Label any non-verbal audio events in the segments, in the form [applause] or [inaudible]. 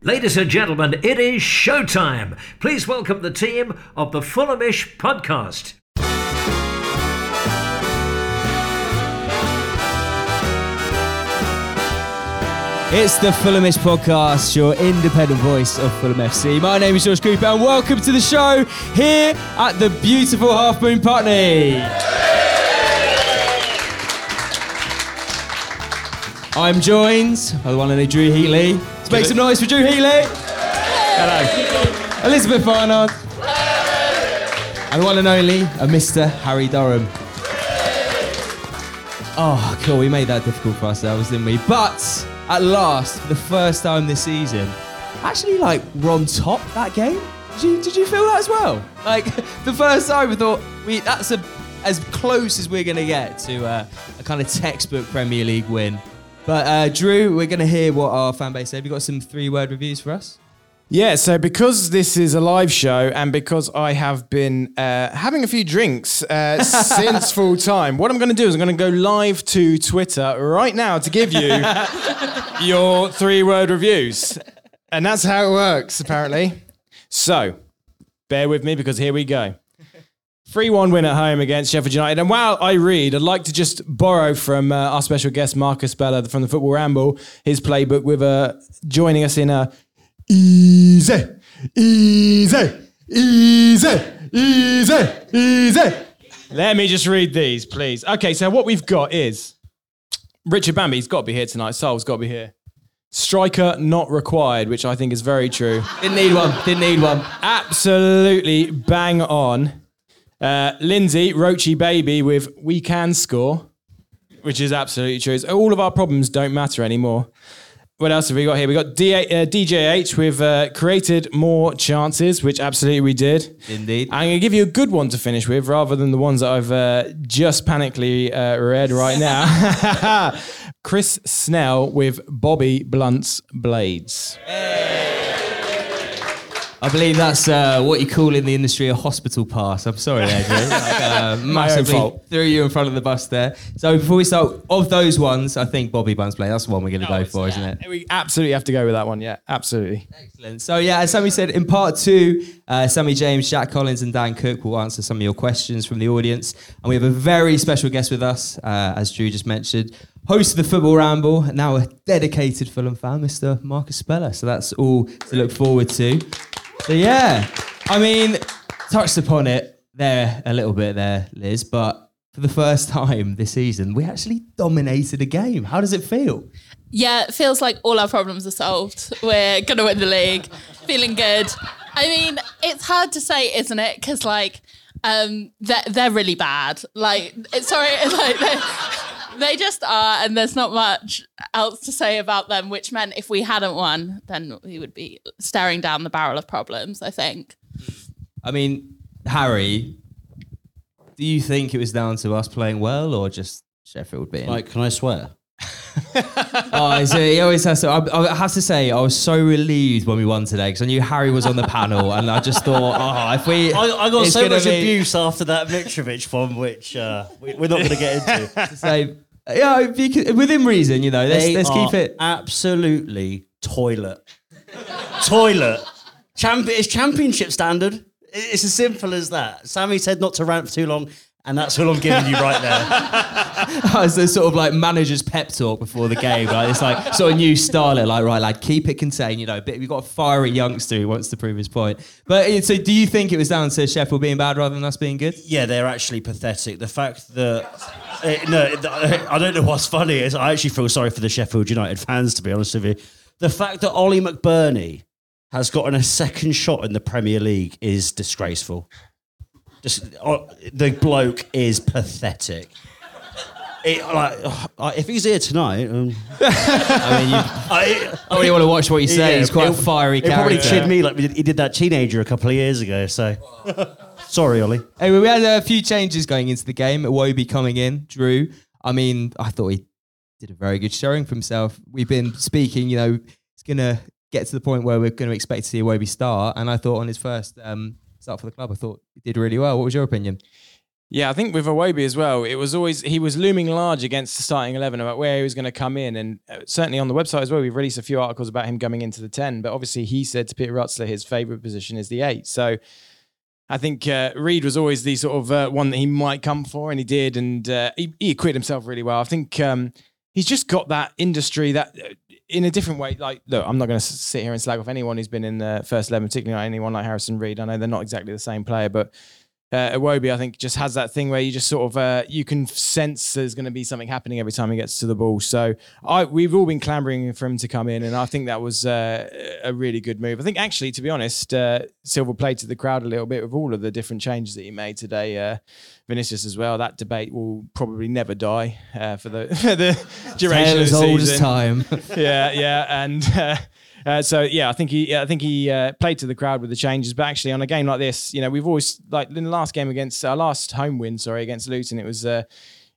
Ladies and gentlemen, it is showtime. Please welcome the team of the Fulhamish podcast. It's the Fulhamish podcast, your independent voice of Fulham FC. My name is George Cooper, and welcome to the show here at the beautiful Half Moon Putney. I'm joined by the one and only Drew Heatley. Let's make some noise for Drew Heatley. Hello. Elizabeth Barnard. And the one and only a Mr. Harry Durham. Oh, cool. We made that difficult for ourselves, didn't we? But at last, for the first time this season, actually, like, we're on top that game. Did you, did you feel that as well? Like, [laughs] the first time we thought, we that's a, as close as we're going to get to uh, a kind of textbook Premier League win. But, uh, Drew, we're going to hear what our fan base said. Have you got some three word reviews for us? Yeah, so because this is a live show and because I have been uh, having a few drinks uh, [laughs] since full time, what I'm going to do is I'm going to go live to Twitter right now to give you [laughs] your three word reviews. And that's how it works, apparently. So bear with me because here we go. 3 1 win at home against Sheffield United. And while I read, I'd like to just borrow from uh, our special guest, Marcus Speller from the Football Ramble, his playbook with uh, joining us in a easy, easy, easy, easy, easy. Let me just read these, please. Okay, so what we've got is Richard Bamby's got to be here tonight. Sol's got to be here. Striker not required, which I think is very true. Didn't need one. Didn't need one. Absolutely bang on. Uh, Lindsay, Roachy Baby with We Can Score, which is absolutely true. It's, all of our problems don't matter anymore. What else have we got here? We got D- uh, DJH with uh, created more chances, which absolutely we did. Indeed. I'm going to give you a good one to finish with rather than the ones that I've uh, just panically uh, read right now. [laughs] Chris Snell with Bobby Blunt's Blades. I believe that's uh, what you call in the industry a hospital pass. I'm sorry, there, Drew. [laughs] Like, uh, massively fault. threw you in front of the bus there. So before we start, of those ones, I think Bobby Buns play. That's the one we're going to go for, isn't it? We absolutely have to go with that one. Yeah, absolutely. Excellent. So yeah, as Sammy said, in part two, uh, Sammy James, Jack Collins, and Dan Cook will answer some of your questions from the audience, and we have a very special guest with us, uh, as Drew just mentioned, host of the Football Ramble, now a dedicated Fulham fan, Mr. Marcus Speller. So that's all to look forward to. So yeah, I mean, touched upon it there a little bit there, Liz, but for the first [laughs] time this season, we actually dominated a game. How does it feel? Yeah, it feels like all our problems are solved. We're gonna win the league. Feeling good. I mean, it's hard to say, isn't it? Because like, um, they're, they're really bad. Like, sorry, [laughs] like they, they just are, and there's not much else to say about them. Which meant if we hadn't won, then we would be staring down the barrel of problems. I think. I mean, Harry, do you think it was down to us playing well or just Sheffield being? Like, can I swear? [laughs] oh, so he always has to. I, I have to say, I was so relieved when we won today because I knew Harry was on the panel, and I just thought, [laughs] oh, if we, I, I got so much be- abuse after that Mitrovic one, which uh, we, we're not going to get into. [laughs] So, yeah, you within reason, you know, let's, They let's keep it. absolutely toilet, toilet. Champ- it's championship standard. It's as simple as that. Sammy said not to rant for too long, And that's all I'm giving you right there. [laughs] It's the sort of like manager's pep talk before the game. Like it's like sort of new style. Like right, like keep it contained. You know, but we've got a fiery youngster who wants to prove his point. But uh, so, do you think it was down to Sheffield being bad rather than us being good? Yeah, they're actually pathetic. The fact that uh, no, I don't know what's funny is I actually feel sorry for the Sheffield United fans. To be honest with you, the fact that Oli McBurnie has gotten a second shot in the Premier League is disgraceful. Just uh, the bloke is pathetic. It, like, uh, if he's here tonight, um, I mean, you, [laughs] I, I really want to watch what you say. Yeah, He's quite a he'll- fiery He'll probably chid me like he did that teenager a couple of years ago. So [laughs] sorry, Ollie. Anyway, we had a few changes going into the game. Iwobi coming in, Drew. I mean, I thought he did a very good showing for himself. We've been speaking, you know, it's going to get to the point where we're going to expect to see Iwobi start. And I thought on his first um, start for the club, I thought he did really well. What was your opinion? Yeah, I think with Iwobi as well, it was always he was looming large against the starting eleven about where he was going to come in, and uh, certainly on the website as well, we've released a few articles about him coming into the ten. But obviously, he said to Peter Rutzler his favourite position is the eight. So I think uh, Reed was always the sort of uh, one that he might come for, and he did, and uh, he, he acquitted himself really well. I think um, he's just got that industry that. In a different way, like look, I'm not going to sit here and slag off anyone who's been in the first eleven, particularly anyone like Harrison Reed. I know they're not exactly the same player, but uh, Iwobi, I think, just has that thing where you just sort of uh, you can sense there's going to be something happening every time he gets to the ball. So I we've all been clambering for him to come in, and I think that was uh, a really good move. I think actually, to be honest, uh, Silva played to the crowd a little bit with all of the different changes that he made today. Uh, Vinicius as well. That debate will probably never die uh, for the [laughs] the duration Tale of as the old as season time. [laughs] yeah, yeah, and uh, so yeah, I think he, I think he uh, played to the crowd with the changes. But actually, on a game like this, you know, we've always like in the last game against our last home win, sorry, against Luton, it was. Uh,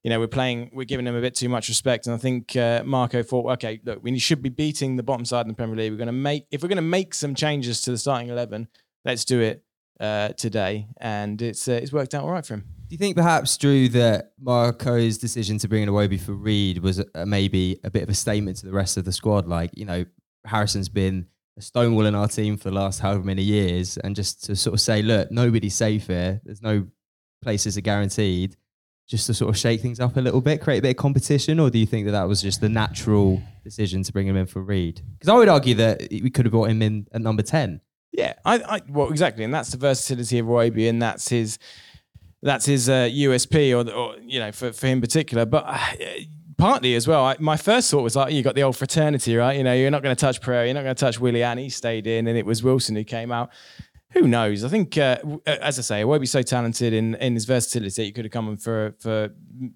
you know, we're playing, we're giving them a bit too much respect, and I think uh, Marco thought, okay, look, we should be beating the bottom side in the Premier League. We're going to make, if we're going to make some changes to the starting eleven, let's do it uh, today, and it's uh, it's worked out all right for him. Do you think perhaps, Drew, that Marco's decision to bring in Iwobi for Reed was uh, maybe a bit of a statement to the rest of the squad? Like, you know, Harrison's been a stonewall in our team for the last however many years, and just to sort of say, look, nobody's safe here. There's no places are guaranteed. Just to sort of shake things up a little bit, create a bit of competition, or do you think that that was just the natural decision to bring him in for Reed? Because I would argue that we could have brought him in at number ten. Yeah, I, I well exactly, and that's the versatility of Roby, and that's his that's his uh, USP, or, or you know, for, for him in particular. But uh, partly as well, I, my first thought was like, you got the old fraternity, right? You know, you're not going to touch Pereira, you're not going to touch Willian. He stayed in, and it was Wilson who came out. Who knows? I think, uh, uh, as I say, Iwobi's so talented in, in his versatility. He could have come in for for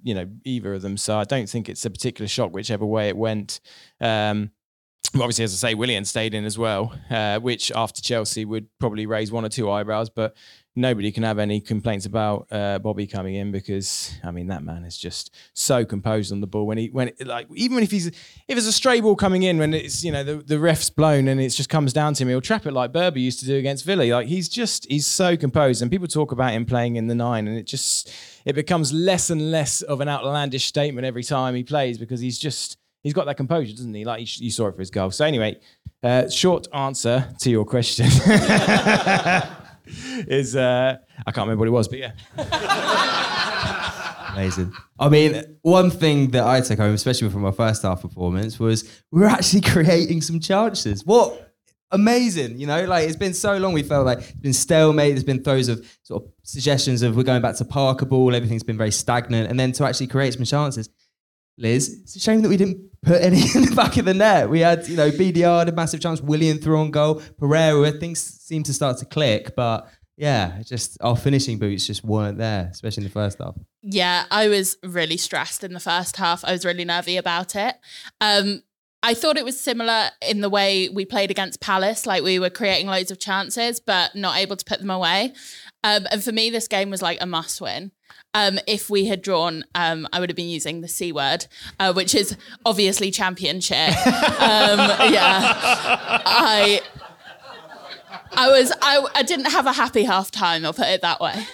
you know either of them. So I don't think it's a particular shock whichever way it went. Um, obviously, as I say, Willian stayed in as well, uh, which after Chelsea would probably raise one or two eyebrows. But nobody can have any complaints about uh, Bobby coming in because I mean that man is just so composed on the ball. When he when like even if he's if there's a stray ball coming in when it's you know the, the ref's blown and it just comes down to him, he'll trap it like Berber used to do against Villa. Like he's just he's so composed, and people talk about him playing in the nine, and it just it becomes less and less of an outlandish statement every time he plays because he's just he's got that composure, doesn't he? Like you, you saw it for his goal. So anyway, uh, short answer to your question [laughs] [laughs] is uh, I can't remember what it was, but yeah. [laughs] Amazing. I mean, one thing that I took home, especially from our first half performance, was we were actually [laughs] creating some chances. What amazing, you know, like it's been so long. We felt like it's been stalemate. There's been throws of sort of suggestions of we're going back to Parker ball. Everything's been very stagnant, and then to actually create some chances. Liz, it's a shame that we didn't put any [laughs] in the back of the net. We had, you know, BDR had a massive chance, Willian threw on goal, Pereira, things seemed to start to click, but yeah, just our finishing boots just weren't there, especially in the first half. Yeah, I was really stressed in the first half. I was really nervy about it. Um, I thought it was similar in the way we played against Palace, like we were creating loads of chances, but not able to put them away. Um, and for me, this game was like a must win. Um, if we had drawn, um, I would have been using the C word, uh, which is obviously championship. um, yeah. I. I was I, I didn't have a happy half time, I'll put it that way.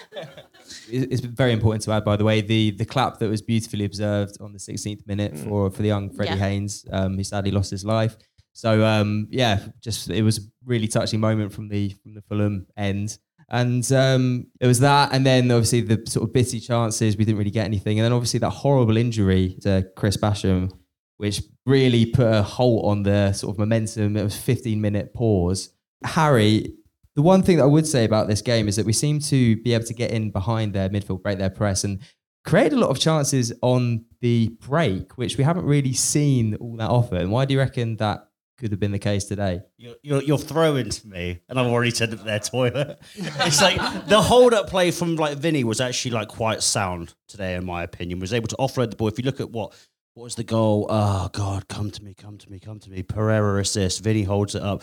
it's very important to add, by the way, the the clap that was beautifully observed on the 16th minute for for the young Freddie Mm. Yeah. Haynes, um, who sadly lost his life. So um, yeah, just it was a really touching moment from the from the Fulham end. And um, it was that, and then obviously the sort of bitty chances we didn't really get anything, and then obviously that horrible injury to Chris Basham, which really put a halt on the sort of momentum. It was 15 minute pause. Harry, the one thing that I would say about this game is that we seem to be able to get in behind their midfield, break their press, and create a lot of chances on the break, which we haven't really seen all that often. Why do you reckon that could have been the case today? You're, you're, you're throwing to me, and I've already said it their toilet. [laughs] it's like the hold up play from like Vinny was actually like quite sound today, in my opinion. Was able to offload the ball. If you look at what what was the goal? Oh God, come to me, come to me, come to me. Pereira assist. Vinny holds it up,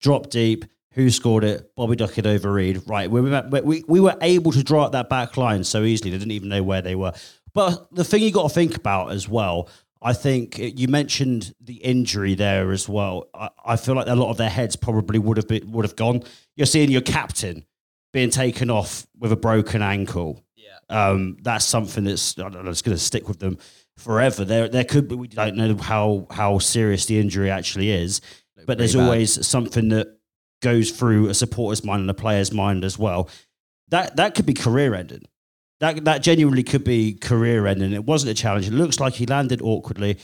drop deep. Who scored it? Bobby De Cordova-Reid. Right, we, we, we were able to draw up that back line so easily. They didn't even know where they were. But the thing you got to think about as well, I think you mentioned the injury there as well. I, I feel like a lot of their heads probably would have been, would have gone. You're seeing your captain being taken off with a broken ankle. Yeah, um, that's something that's I don't know. It's going to stick with them forever. There, there could be. We don't know how how serious the injury actually is, but there's bad. always something that goes through a supporter's mind and a player's mind as well. That that could be career ending. That that genuinely could be career ending. It wasn't a challenge. It looks like he landed awkwardly.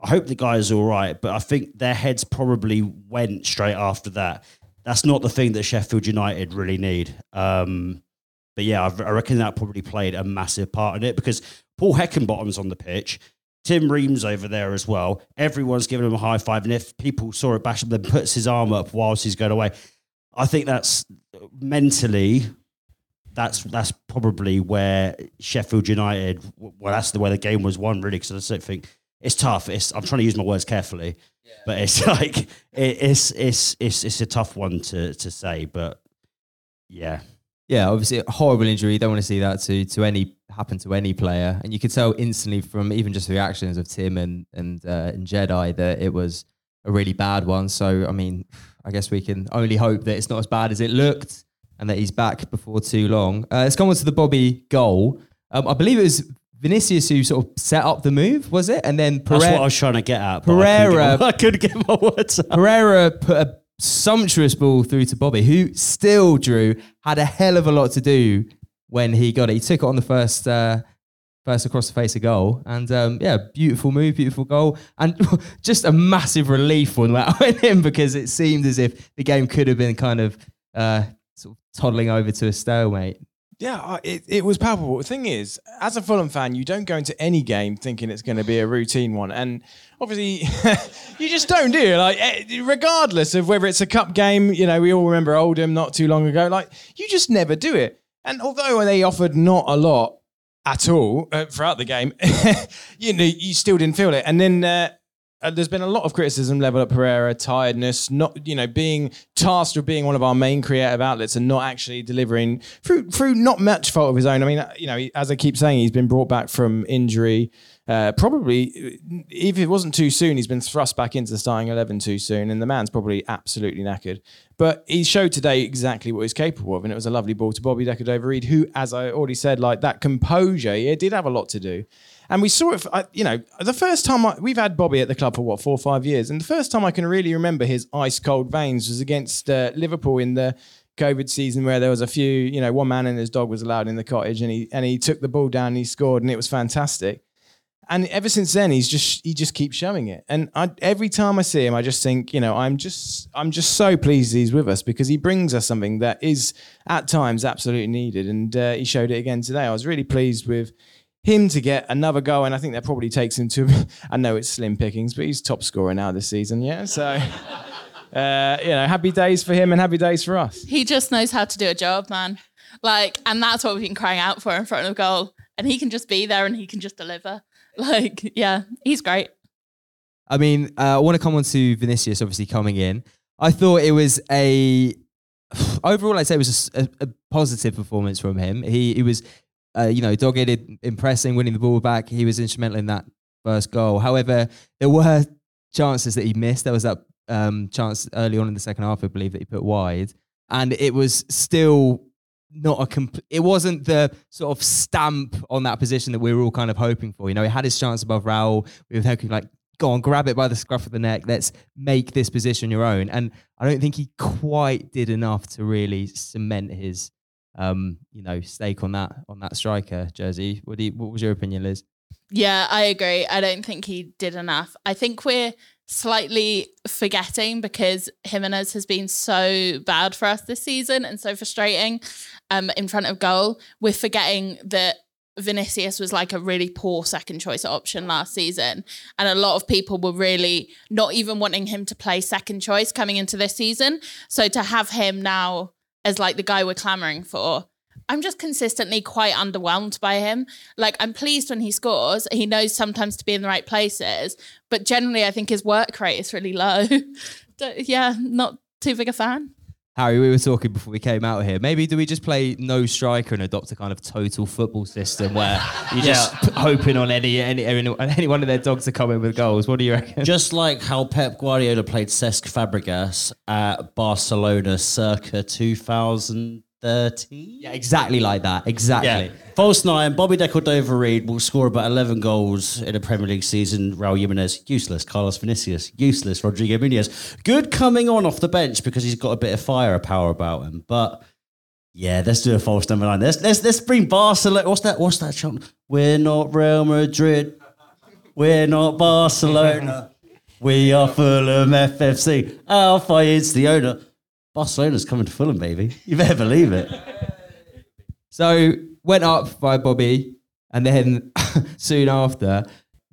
I hope the guy is all right, but I think their heads probably went straight after that. That's not the thing that Sheffield United really need. Um, but yeah, I, I reckon that probably played a massive part in it because Paul Heckingbottom's on the pitch. Tim Ream's over there as well. Everyone's giving him a high five, and if people saw it, Basham then puts his arm up whilst he's going away. I think that's mentally, that's that's probably where Sheffield United. Well, that's the way the game was won, really. Because I don't think it's tough. It's I'm trying to use my words carefully, yeah. but it's [laughs] like it, it's it's it's it's a tough one to to say. But yeah, yeah, obviously a horrible injury. You don't want to see that to to any happen to any player, and you could tell instantly from even just the reactions of Tim and and uh, and Jedi that it was a really bad one. So I mean, I guess we can only hope that it's not as bad as it looked, and that he's back before too long. Uh, let's come on to the Bobby goal. Um, I believe it was Vinicius who sort of set up the move, was it? And then Pereira, that's what I was trying to get at. Pereira, [laughs] I couldn't get my words out. Pereira put a sumptuous ball through to Bobby, who still, Drew, had a hell of a lot to do when he got it. He took it on the first uh, first across the face of goal. And um, yeah, beautiful move, beautiful goal. And [laughs] just a massive relief when [laughs] that went in because it seemed as if the game could have been kind of uh, sort of toddling over to a stalemate. Yeah, it, it was palpable. The thing is, as a Fulham fan, you don't go into any game thinking it's going to be a routine one. And obviously, [laughs] you just don't do it. Like, eh, regardless of whether it's a cup game, you know, we all remember Oldham not too long ago. Like, you just never do it. And although they offered not a lot at all uh, throughout the game, [laughs] you know, you still didn't feel it. And then uh, uh, there's been a lot of criticism leveled at Pereira, tiredness, not you know being tasked with being one of our main creative outlets and not actually delivering through through not much fault of his own. I mean, you know, as I keep saying, he's been brought back from injury. Uh, probably, if it wasn't too soon, he's been thrust back into the starting eleven too soon, and the man's probably absolutely knackered. But he showed today exactly what he's capable of, and it was a lovely ball to Bobby De Cordova-Reid, who, as I already said, like that composure, yeah, did have a lot to do. And we saw it, you know, the first time I, we've had Bobby at the club for what, four or five years. And the first time I can really remember his ice cold veins was against uh, Liverpool in the COVID season where there was a few, you know, one man and his dog was allowed in the cottage and he, and he took the ball down and he scored and it was fantastic. And ever since then, he's just he just keeps showing it. And I, every time I see him, I just think, you know, I'm just I'm just so pleased he's with us because he brings us something that is at times absolutely needed. And uh, he showed it again today. I was really pleased with him to get another goal, and I think that probably takes him to. [laughs] I know it's slim pickings, but he's top scorer now this season. Yeah, so. [laughs] Uh, you know, happy days for him and happy days for us. He just knows how to do a job, man. Like, and that's what we've been crying out for in front of goal. And he can just be there and he can just deliver. [laughs] Like, yeah, he's great. I mean, uh, I want to come on to Vinicius obviously coming in. I thought it was a [sighs] overall, I'd say it was a, a, positive performance from him. He he was uh, you know, dogged, impressing, winning the ball back. He was instrumental in that first goal. However, there were chances that he missed. There was that um, chance early on in the second half, I believe, that he put wide, and it was still not a complete. It wasn't the sort of stamp on that position that we were all kind of hoping for. You know, he had his chance above Raul. We were hoping like, go on, grab it by the scruff of the neck. Let's make this position your own. And I don't think he quite did enough to really cement his um, you know, stake on that on that striker jersey. What do you, what was your opinion, Liz? Yeah, I agree. I don't think he did enough. I think we're slightly forgetting because Jimenez has been so bad for us this season and so frustrating um, in front of goal. We're forgetting that Vinicius was like a really poor second choice option last season. And a lot of people were really not even wanting him to play second choice coming into this season. So to have him now as like the guy we're clamoring for, I'm just consistently quite underwhelmed by him. Like I'm pleased when he scores. He knows sometimes to be in the right places, but generally I think his work rate is really low. [laughs] Yeah, not too big a fan. Harry, we were talking before we came out here. Maybe do we just play no striker and adopt a kind of total football system where you're just hoping on any, any [laughs] any one of their dogs to come in with goals? What do you reckon? Just like how Pep Guardiola played Cesc Fabregas at Barcelona circa 2013. Yeah, exactly like that. Exactly. Yeah. False nine, Bobby De Cordova Reid will score about 11 goals in a Premier League season. Raul Jimenez, useless. Carlos Vinicius, useless. Rodrigo Muniz, good coming on off the bench because he's got a bit of firepower about him. But yeah, let's do a false number nine. Let's, let's, let's bring Barcelona. What's that? What's that chant? We're not Real Madrid. We're not Barcelona. We are Fulham FFC. Alpha is the owner. Barcelona's coming to Fulham, baby. You better believe it. So went up by Bobby, and then [laughs] soon after,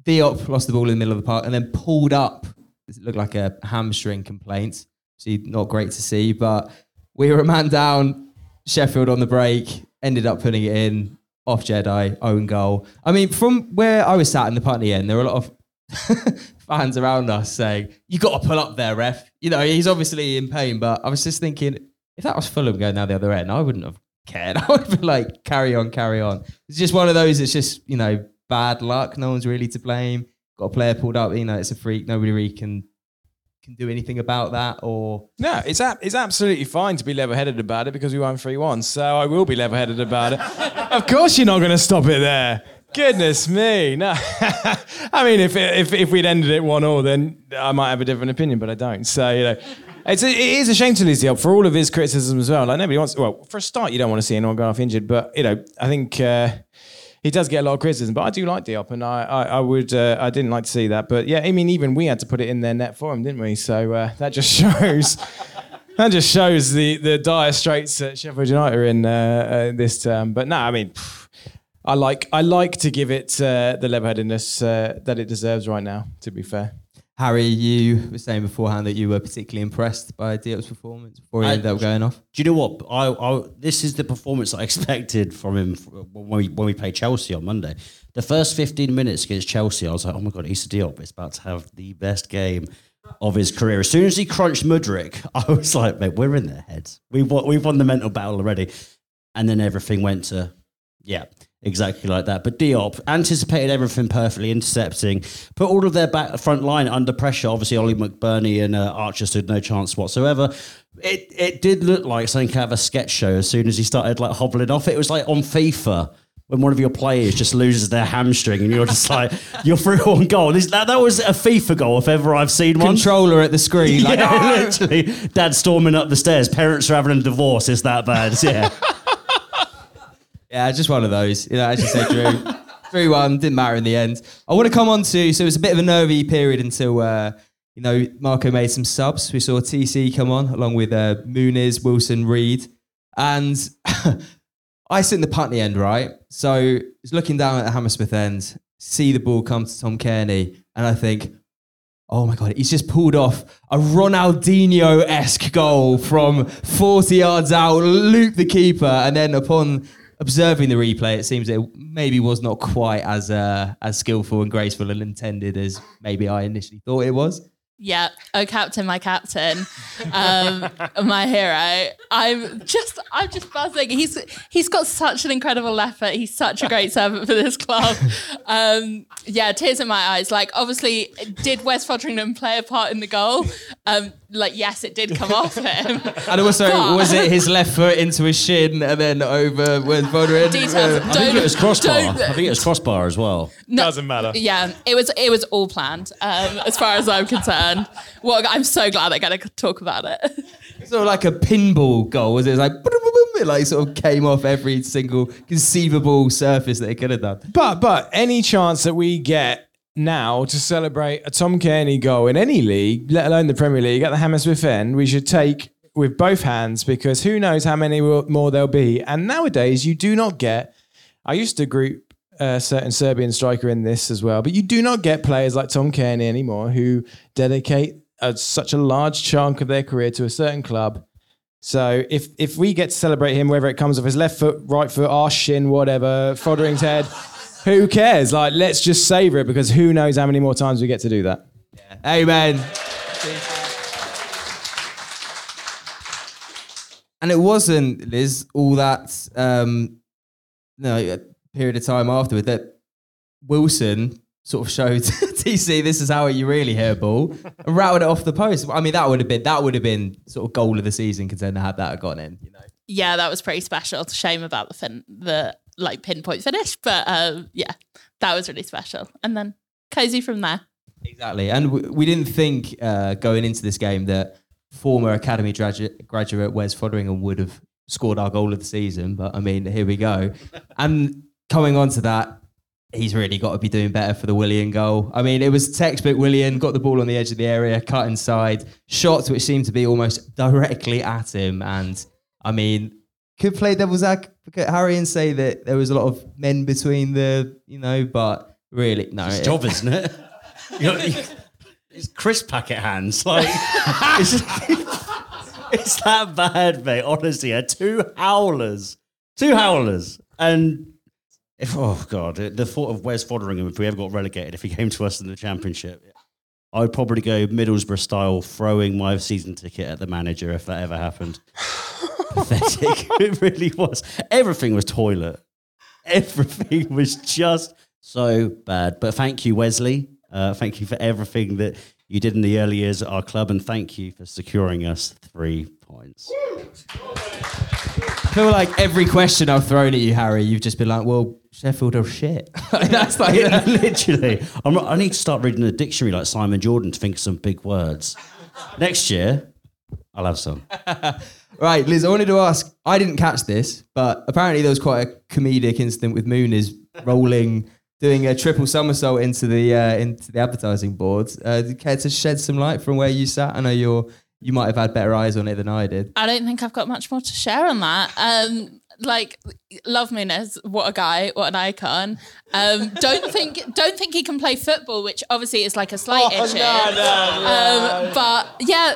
Diop lost the ball in the middle of the park and then pulled up. It looked like a hamstring complaint. See, not great to see, but we were a man down. Sheffield on the break ended up putting it in off Jedi own goal. I mean, from where I was sat in the Putney end, there were a lot of [laughs] fans around us saying, "You got to pull up there, ref." You know, he's obviously in pain, but I was just thinking, if that was Fulham going down the other end, I wouldn't have cared. [laughs] I would be like, "Carry on, carry on." It's just one of those. It's just you know bad luck. No one's really to blame. Got a player pulled up. You know, it's a freak. Nobody really can can do anything about that. Or No, it's ab- it's absolutely fine to be level-headed about it because we won 3-1. So I will be level-headed about it. [laughs] of course, you're not going to stop it there. Goodness me, no. [laughs] I mean, if if if we'd ended it one all, then I might have a different opinion, but I don't. So you know, it's a, it is a shame to lose the up for all of his criticism as well. Like nobody wants. Well, for a start, you don't want to see anyone go off injured, but you know, I think. Uh, he does get a lot of criticism, but I do like Diop, and I, I, I would, uh, I didn't like to see that, but yeah, I mean, even we had to put it in their net for him, didn't we? So uh, that just shows, [laughs] that just shows the the dire straits that Sheffield United are in uh, uh, this term. But no, I mean, I like, I like to give it uh, the level-headedness uh, that it deserves right now. To be fair, Harry, you were saying beforehand that you were particularly impressed by Diop's performance before he I- ended up going off. Do you know what? I, I this is the performance I expected from him when we when we played Chelsea on Monday. The first 15 minutes against Chelsea, I was like, oh my god, Issa Diop is about to have the best game of his career. As soon as he crunched Mudryk, [laughs] I was like, mate, we're in their heads. We've won, we've won the mental battle already. And then everything went to, yeah, exactly like that. But Diop anticipated everything perfectly, intercepting, put all of their back front line under pressure. Obviously, Oli McBurnie and uh, Archer stood no chance whatsoever. It it did look like something out of a sketch show as soon as he started like hobbling off. It was like on FIFA when one of your players just loses their hamstring and you're just [laughs] like you're through on goal. This, that, that was a FIFA goal if ever I've seen one. Controller at the screen, like [laughs] yeah, literally, dad storming up the stairs. Parents are having a divorce. It's that bad. [laughs] Yeah. Yeah, just one of those. You know, as you said, Drew. [laughs] 3 1, didn't matter in the end. I want to come on to, so it was a bit of a nervy period until, uh, you know, Marco made some subs. We saw TC come on along with uh, Muniz, Wilson, Reed. And [laughs] I sit in the Putney end, right? So I was looking down at the Hammersmith end, see the ball come to Tom Cairney, and I think, Oh my God, he's just pulled off a Ronaldinho esque goal from 40 yards out, loop the keeper, and then upon observing the replay, it seems it maybe was not quite as uh, as skillful and graceful and intended as maybe I initially thought it was. Yeah. Oh, captain, my captain, um, [laughs] my hero. I'm just, I'm just buzzing. He's he's got such an incredible effort. He's such a great servant for this club. Um, yeah, tears in my eyes. Like, obviously, did Wes Foderingham play a part in the goal? Um, like, yes, it did come off him. [laughs] And also, But- was it his left foot into his shin and then over with Vodrin? Details. I think it was crossbar. Don't- I think it was crossbar as well. No, Doesn't matter. Yeah, it was it was all planned. Um, as far as I'm concerned. Well, I'm so glad they're going to talk about it. Sort of like a pinball goal, was it? It was like, [laughs] it like sort of came off every single conceivable surface that it could have done. But but any chance that we get now to celebrate a Tom Cairney goal in any league, let alone the Premier League at the Hammersmith End, we should take with both hands because who knows how many more there'll be. And nowadays, you do not get. I used to group a certain Serbian striker in this as well, but you do not get players like Tom Cairney anymore who dedicate a, such a large chunk of their career to a certain club. So if if we get to celebrate him, whether it comes off his left foot, right foot, arse, shin, whatever, Fothering's head, [laughs] who cares? Like, let's just savor it because who knows how many more times we get to do that. Amen. And it wasn't, Liz, all that um, no, a period of time afterward that Wilson sort of showed [laughs] TC this is how you really hit a ball and routed it off the post. I mean, that would have been that would have been sort of goal of the season contender had that gone in. You know. Yeah, that was pretty special. It's a shame about the fin- the like pinpoint finish, but um, yeah, that was really special. And then cozy from there. Exactly, and we, we didn't think uh, going into this game that former academy graduate, graduate Wes Foderingham would have scored our goal of the season, but I mean, here we go. [laughs] and coming on to that, he's really got to be doing better for the Willian goal. I mean, it was textbook Willian, got the ball on the edge of the area, cut inside, shots which seemed to be almost directly at him. And I mean, could play devil's advocate Harry and say that there was a lot of men between the, you know, but really, no. It's job, [laughs] isn't it? you know, it's crisp packet hands. Like, [laughs] it's, it's that bad, mate. Honestly, uh, two howlers, two howlers, and if oh god, the thought of Wes Foderingham if we ever got relegated, if he came to us in the championship, I'd probably go Middlesbrough style, throwing my season ticket at the manager if that ever happened. [sighs] [sighs] [sighs] Pathetic, [laughs] it really was. Everything was toilet. Everything was just so bad. But thank you, Wesley. Uh, thank you for everything that you did in the early years at our club, and thank you for securing us three points. I feel like every question I've thrown at you, Harry, you've just been like, "Well, Sheffield are shit." [laughs] That's like literally. I'm not, I need to start reading the dictionary like Simon Jordan to think of some big words. Next year, I'll have some. [laughs] right, Liz. I wanted to ask. I didn't catch this, but apparently there was quite a comedic incident with Muniz rolling doing a triple somersault into the uh, into the advertising board. Uh, do you care to shed some light from where you sat? I know you're you might have had better eyes on it than I did. I don't think I've got much more to share on that. Um, like, love Muniz, what a guy, what an icon. Um, don't [laughs] think don't think he can play football, which obviously is like a slight Oh, issue. no, no, no. Um, but yeah.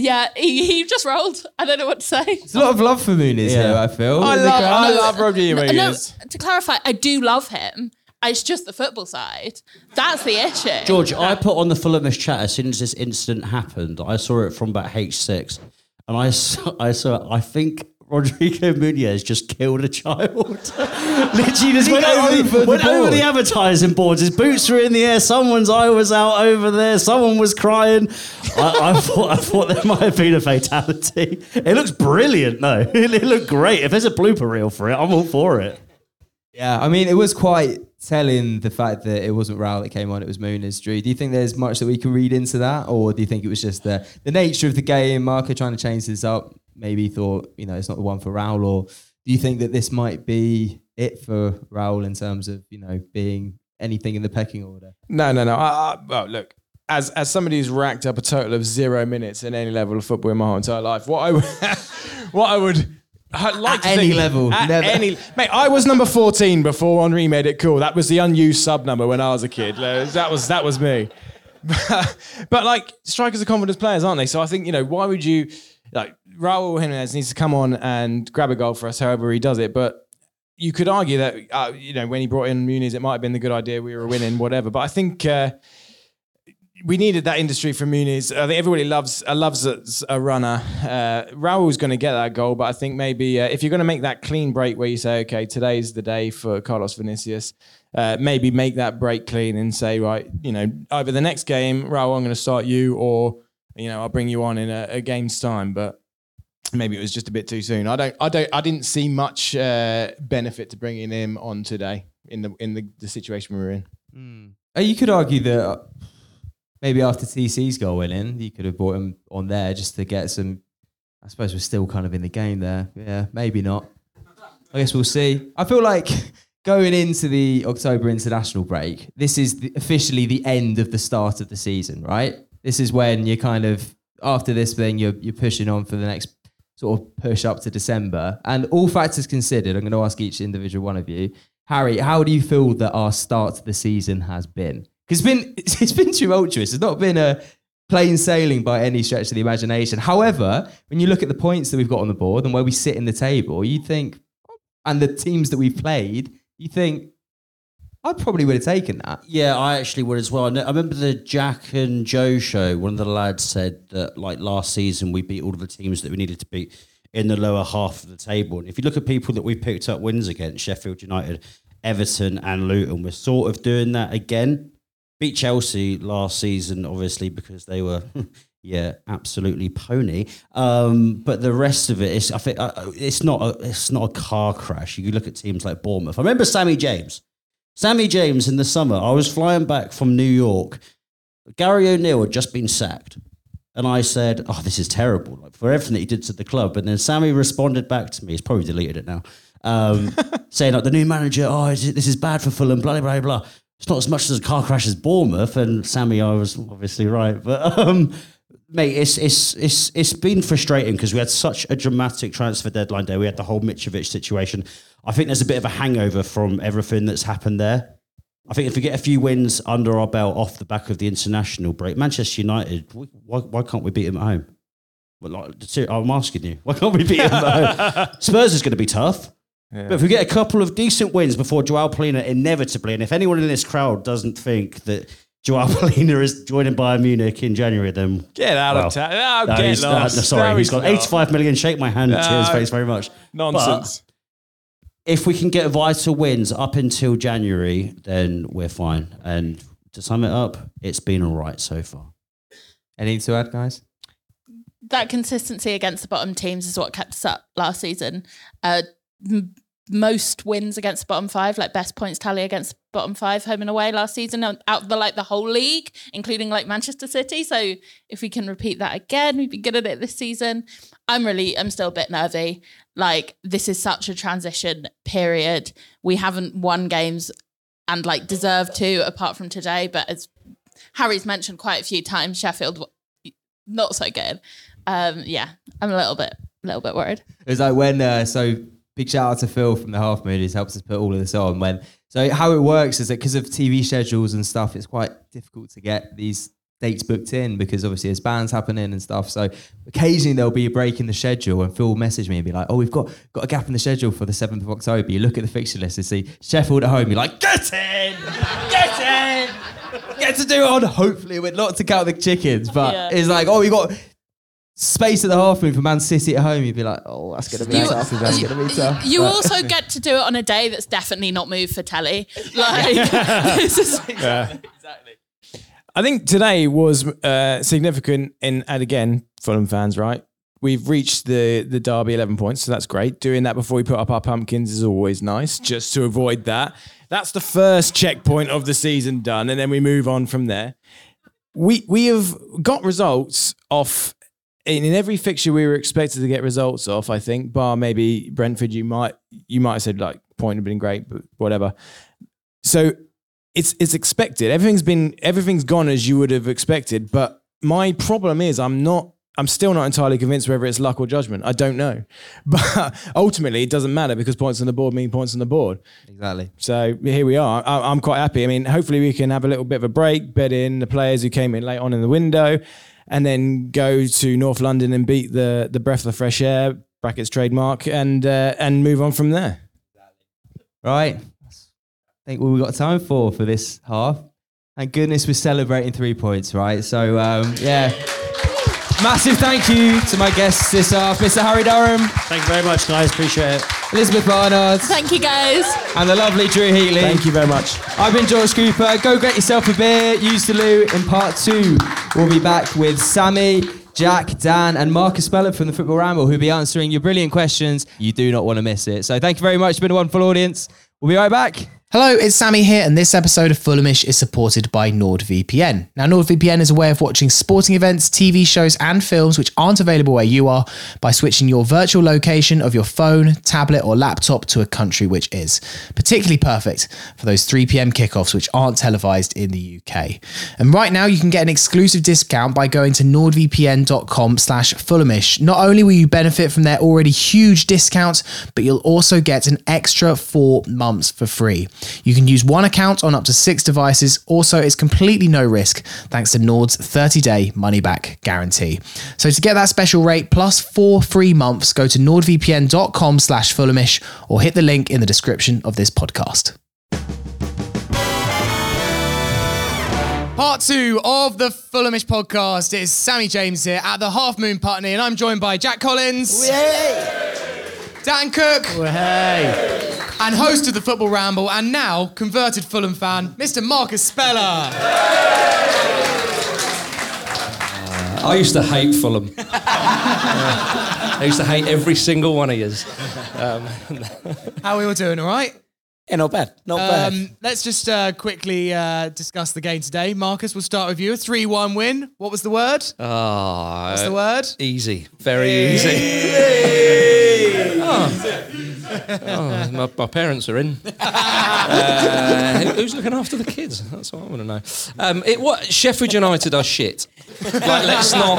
Yeah, he, he just rolled. I don't know what to say. There's a lot of love for Muniz Yeah. here. I feel. I in the love, crowd. I love Robbie No, Williams. to clarify, I do love him. It's just the football side. That's the issue. George, I put on the Fulhamish chat as soon as this incident happened. I saw it from about H6, and I saw, I saw, I think Rodrigo [laughs] Muniz just killed a child. [laughs] Literally just went, over, over the went over the advertising boards. His boots were in the air. Someone's eye was out over there. Someone was crying. I, I [laughs] thought, I thought there might have been a fatality. It looks brilliant, though. It, it looked great. If there's a blooper reel for it, I'm all for it. Yeah, I mean, it was quite telling the fact that it wasn't Raul that came on; it was Muniz. Drew, do you think there's much that we can read into that, or do you think it was just the the nature of the game? Marco trying to change this up, maybe thought you know it's not the one for Raul, or do you think that this might be it for Raul in terms of you know being anything in the pecking order? No, no, no. I, I, well, look, as as somebody who's racked up a total of zero minutes in any level of football in my whole entire life, what I would, [laughs] what I would. I'd like At to any think- level, at never. any mate. I was number fourteen before Henri made it cool. That was the unused sub number when I was a kid. That was that was me. [laughs] but like strikers are confidence players, aren't they? So I think you know why would you like Raul Jimenez needs to come on and grab a goal for us, however he does it. But you could argue that uh, you know when he brought in Muniz, it might have been the good idea. We were winning, whatever. But I think. Uh, we needed that industry from Muniz. I think everybody loves uh, loves a, a runner. Uh, Raul's going to get that goal, but I think maybe uh, if you're going to make that clean break where you say, okay, today's the day for Carlos Vinicius, uh, maybe make that break clean and say, right, you know, either the next game, Raul, I'm going to start you, or you know, I'll bring you on in a, a game's time. But maybe it was just a bit too soon. I don't, I don't, I didn't see much uh, benefit to bringing him on today in the in the, the situation we were in. Uh, you could argue that uh, maybe after TC's goal went in, you could have brought him on there just to get some I suppose we're still kind of in the game there. Yeah, maybe not. I guess we'll see. I feel like going into the October international break, this is the, officially the end of the start of the season, right? This is when you're kind of after this thing, you're you're pushing on for the next sort of push up to December. And all factors considered, I'm going to ask each individual one of you, Harry, how do you feel that our start to the season has been? Because it's been [laughs] it's been tumultuous. It's not been a plain sailing by any stretch of the imagination. However, when you look at the points that we've got on the board and where we sit in the table, you think, and the teams that we've played, you think, I probably would have taken that. Yeah, I actually would as well. I remember the Jack and Joe show. One of the lads said that, like last season, we beat all of the teams that we needed to beat in the lower half of the table. And if you look at people that we picked up wins against, Sheffield United, Everton, and Luton, we're sort of doing that again. Beat Chelsea last season, obviously, because they were. [laughs] Yeah, absolutely pony. Um, but the rest of it is, I think, uh, it's not a, it's not a car crash. You look at teams like Bournemouth. I remember Sammy James. Sammy James in the summer, I was flying back from New York. Gary O'Neill had just been sacked. And I said, Oh, this is terrible like, for everything that he did to the club. And then Sammy responded back to me. He's probably deleted it now. Um, [laughs] saying, like, the new manager, oh, is it- this is bad for Fulham, blah, blah, blah. It's not as much as a car crash as Bournemouth. And Sammy, I was obviously right. But, um, mate, it's, it's, it's, it's been frustrating because we had such a dramatic transfer deadline day. We had the whole Mitrovic situation. I think there's a bit of a hangover from everything that's happened there. I think if we get a few wins under our belt off the back of the international break, Manchester United, why, why can't we beat them at home? Well, like, I'm asking you, why can't we beat them at home? [laughs] Spurs is going to be tough. But if we get a couple of decent wins before Joao Palhinha, inevitably, and if anyone in this crowd doesn't think that Joao Palhinha is joining Bayern Munich in January, then Get out well, of town. Oh, no, get he's- lost. no, sorry, No, he's got not. 85 million. Shake my hand. No. Cheers, thanks very much. Nonsense. if we can get vital wins up until January, then we're fine. And to sum it up, it's been all right so far. Anything to add, guys? that consistency against the bottom teams is what kept us up last season. Uh, m- most wins against bottom five, like best points tally against bottom five, home and away last season, out the like the whole league, including like Manchester City. So if we can repeat that again, we'd be good at it this season. I'm really, I'm still a bit nervy. Like this is such a transition period. We haven't won games and like deserve to, apart from today. But as Harry's mentioned quite a few times, Sheffield not so good. Um, yeah, I'm a little bit, a little bit worried. It was like when, uh, so big shout out to Phil from the Half Moon, who's helps us put all of this on. When so how it works is that because of TV schedules and stuff, it's quite difficult to get these dates booked in because obviously there's bands happening and stuff. So occasionally there'll be a break in the schedule, and Phil will message me and be like, "Oh, we've got got a gap in the schedule for the seventh of October." You look at the fixture list and see Sheffield at home. You're like, "Get in, get in." Get to do it on. Hopefully, we're not to count the chickens, but Yeah. it's like, oh, we got space at the half moon for Man City at home. You'd be like, oh, that's gonna be You- tough. That's gonna be tough. You But- also get to do it on a day that's definitely not moved for telly. [laughs] Like, [laughs] this is, I think today was uh, significant in, and again, Fulham fans, right? We've reached the the Derby 11 points, so that's great. Doing that before we put up our pumpkins is always nice, just to avoid that. That's the first checkpoint of the season done, and then we move on from there. We we have got results off in, in every fixture we were expected to get results off. I think, bar maybe Brentford, you might you might have said like point have been great, but whatever. So it's it's expected. Everything's been everything's gone as you would have expected. But my problem is I'm not I'm still not entirely convinced whether it's luck or judgment. I don't know. [laughs] But ultimately it doesn't matter because points on the board mean points on the board. Exactly. So here we are. I, I'm quite happy. I mean, hopefully we can have a little bit of a break, bed in the players who came in late on in the window, and then go to North London and beat the the breath of fresh air brackets trademark and uh, and move on from there. Right. I think all we've got time for for this half. Thank goodness we're celebrating three points, right? So, um, yeah. Massive thank you to my guests this half, Mr. Harry Durham, Thank you very much, guys. Appreciate it. Elizabeth Barnard, thank you guys. and the lovely Drew Heatley. Thank you very much. I've been George Cooper. Go get yourself a beer. Use the loo in part two. We'll be back with Sammy, Jack, Dan, and Marcus Speller from the Football Ramble, who'll be answering your brilliant questions. You do not want to miss it. So thank you very much. It's been a wonderful audience. We'll be right back. Hello, it's Sammy here, and this episode of Fulhamish is supported by NordVPN. Now, NordVPN is a way of watching sporting events, TV shows, and films which aren't available where you are by switching your virtual location of your phone, tablet, or laptop to a country which is. Particularly perfect for those 3 pm kickoffs which aren't televised in the UK. And right now, you can get an exclusive discount by going to nordvpn.com slash Fulhamish. Not only will you benefit from their already huge discount, but you'll also get an extra four months for free. You can use one account on up to six devices. Also, it's completely no risk thanks to Nord's 30 day money back guarantee. So to get that special rate plus four free months, go to nordvpn.com slash Fulhamish or hit the link in the description of this podcast. Part two of the Fulhamish podcast. Is Sammy James here at the Half Moon Putney, and I'm joined by Jack Collins, Dan Cook, hey and host of the Football Ramble, and now converted Fulham fan, Mr. Marcus Speller. I used to hate Fulham. [laughs] I used to hate every single one of yous. How are we all doing? All right. Yeah, not bad. Not bad. Um, let's just uh, quickly uh, discuss the game today. Marcus, we'll start with you. A 3 1 win. What was the word? Ah, What's the word? easy, very easy. [laughs] Oh. Oh, my, my parents are in. [laughs] Uh, who's looking after the kids? That's what I want to know. Um, it what Sheffield United are shit. Like, let's not.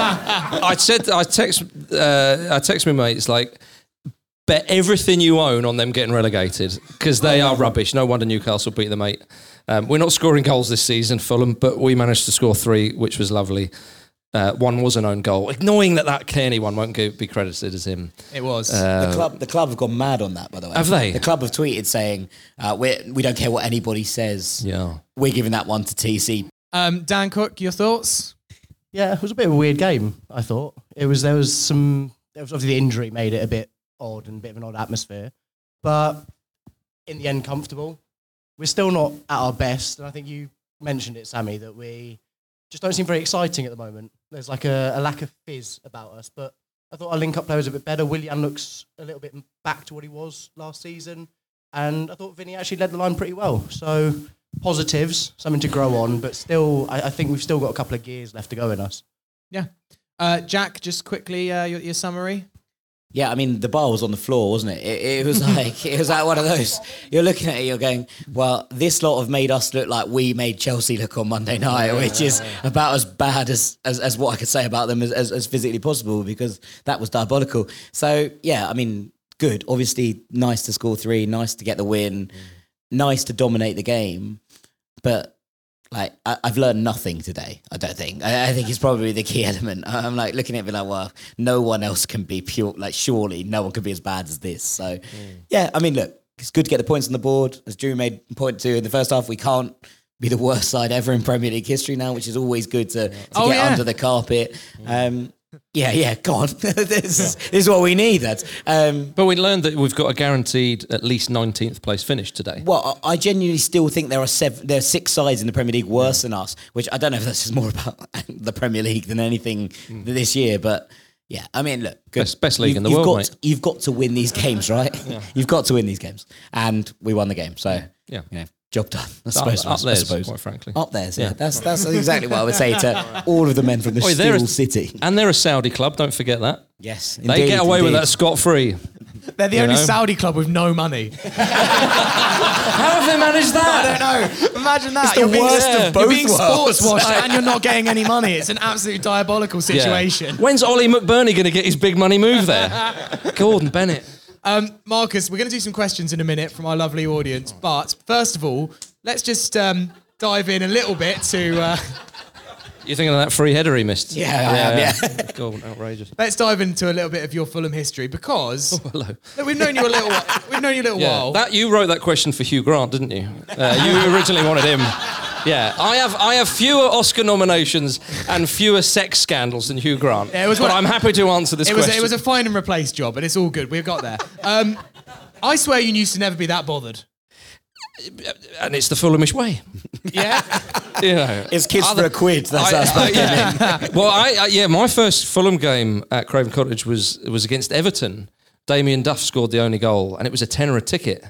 I said I text uh, I text my mates like. Bet everything you own on them getting relegated because they are rubbish. No wonder Newcastle beat them mate. Um, we're not scoring goals this season, Fulham, but we managed to score three, which was lovely. Uh, one was an own goal. ignoring that that Cairney one won't go, be credited as him. It was. the club, the club have gone mad on that. By the way, Have they? The club have tweeted saying uh, we we don't care what anybody says. Yeah. We're giving that one to TC. um, Dan Cook, your thoughts? Yeah, it was a bit of a weird game. I thought it was. There was some. There was obviously the injury made it a bit odd and a bit of an odd atmosphere, but in the end, comfortable. We're still not at our best, and I think you mentioned it, Sammy, that we just don't seem very exciting at the moment. There's like a, a lack of fizz about us, but I thought our link-up play was a bit better. Willian looks a little bit back to what he was last season, and I thought Vinny actually led the line pretty well. So positives, something to grow on, but still, I, I think we've still got a couple of gears left to go in us. Yeah. Uh, Jack, just quickly, uh, your, your summary. Yeah, I mean the bar was on the floor, wasn't it? It, it was [laughs] like it was like one of those. You're looking at it, you're going, "Well, this lot have made us look like we made Chelsea look on Monday [laughs] night, which is about as bad as, as, as what I could say about them as, as, as physically possible because that was diabolical." So yeah, I mean, good. Obviously, nice to score three, nice to get the win, mm. nice to dominate the game, but like I, I've learned nothing today. I don't think. I, I think it's probably the key [laughs] element. I'm like looking at it like, well, no one else can be pure. Like surely no one could be as bad as this. So yeah, I mean, look, it's good to get the points on the board. As Drew made point to in the first half, we can't be the worst side ever in Premier League history now, which is always good to, to Oh, get yeah. under the carpet. Um, yeah, yeah, go on. [laughs] this, is, this is what we need. That. Um, But we learned that we've got a guaranteed at least 19th place finish today. Well, I genuinely still think there are seven, there are six sides in the Premier League worse than us, which I don't know if that's just more about [laughs] the Premier League than anything this year. But yeah, I mean, look, good. Best- best league in the you've world, got, mate. You've got to win these games, right? [laughs] You've got to win these games, and we won the game. So Yeah. you know, job done. I suppose. up I theirs, suppose. quite frankly. Up theirs. Yeah, Yeah. that's that's exactly what I would say to [laughs] all of the men from the Oi, Steel a- City. And they're a Saudi club, don't forget that. Yes, They indeed, get away with that scot free. They're the You only know? Saudi club with no money. [laughs] How have they managed that? I don't know. Imagine that. It's the you're being, worst of you're both being worlds. sports washed and you're not getting any money. It's an absolute diabolical Yeah. situation. When's Oli McBurnie going to get his big money move there? [laughs] Gordon Bennett. Um, Marcus, we're going to do some questions in a minute from our lovely audience. But first of all, let's just um, dive in a little bit to. Uh, [laughs] You thinking of that free header he missed? Yeah, I am, yeah. God, outrageous. let's dive into a little bit of your Fulham history because Hello. look, we've known you a little. whi- We've known you a little Yeah, while. that you wrote that question for Hugh Grant, didn't you? Uh, you originally wanted him. Yeah, I have I have fewer Oscar nominations and fewer sex scandals than Hugh Grant. Yeah, it was but one- I'm happy to answer this it was question. it was a find and replace job, and it's all good. We've got there. Um, I swear you used to never be that bothered. and it's the Fulhamish way. Yeah. [laughs] You know, It's kids for a quid. That's I- us. I- yeah. well, I, I yeah, my first Fulham game at Craven Cottage was was against Everton. Damien Duff scored the only goal, and it was a tenner a ticket.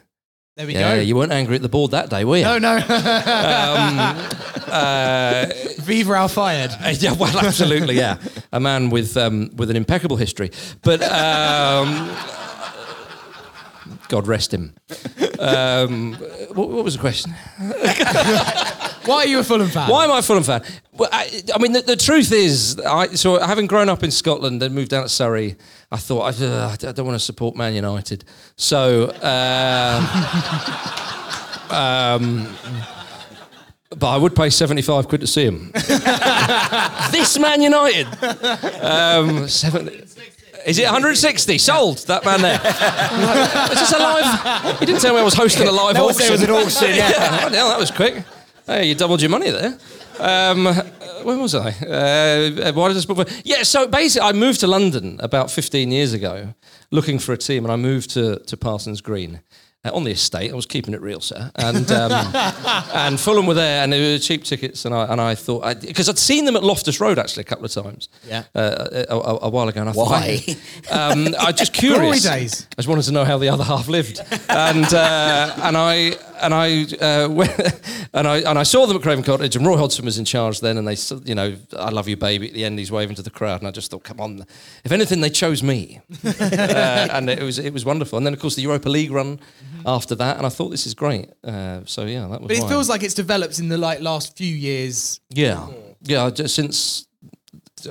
There we Yeah, go. you weren't angry at the board that day, were you? no, no. Um, [laughs] uh, Viva Al Fayed. Uh, [laughs] Yeah, well, absolutely, yeah. A man with um, with an impeccable history, but um, God rest him. Um, what, what was the question? [laughs] Why are you a Fulham fan? Why am I a Fulham fan? Well, I, I mean, the, the truth is, I, so having grown up in Scotland and moved down to Surrey, I thought I, I don't want to support Man United. So, um, [laughs] um, but I would pay seventy-five quid to see him. [laughs] this Man United, um, seven. Is it 160? Sold that man there. there. [laughs] Is this a live? He didn't tell me I was hosting a live No auction. it was an auction, yeah. That was quick. Hey, you doubled your money there. Um, uh, where was I? Uh, why did I sport? Yeah, so basically, I moved to London about 15 years ago, looking for a team, and I moved to to Parsons Green. Uh, on the estate, I was keeping it real, sir, and um, [laughs] and Fulham were there, and they were cheap tickets, and I and I thought because I'd seen them at Loftus Road actually a couple of times, Yeah. uh, a, a, a while ago, and I Why? thought, um, I just [laughs] curious, Glory days. I just wanted to know how the other half lived, [laughs] and uh, and I and I uh, [laughs] and I and I saw them at Craven Cottage, and Roy Hodgson was in charge then, and they, s- you know, I love you, baby. At the end, he's waving to the crowd, and I just thought, come on, if anything, they chose me, [laughs] uh, and it was it was wonderful. And then of course the Europa League run after that, and I thought this is great. Uh, so yeah, that was. But it feels like it's developed in the like last few years. yeah, yeah, just since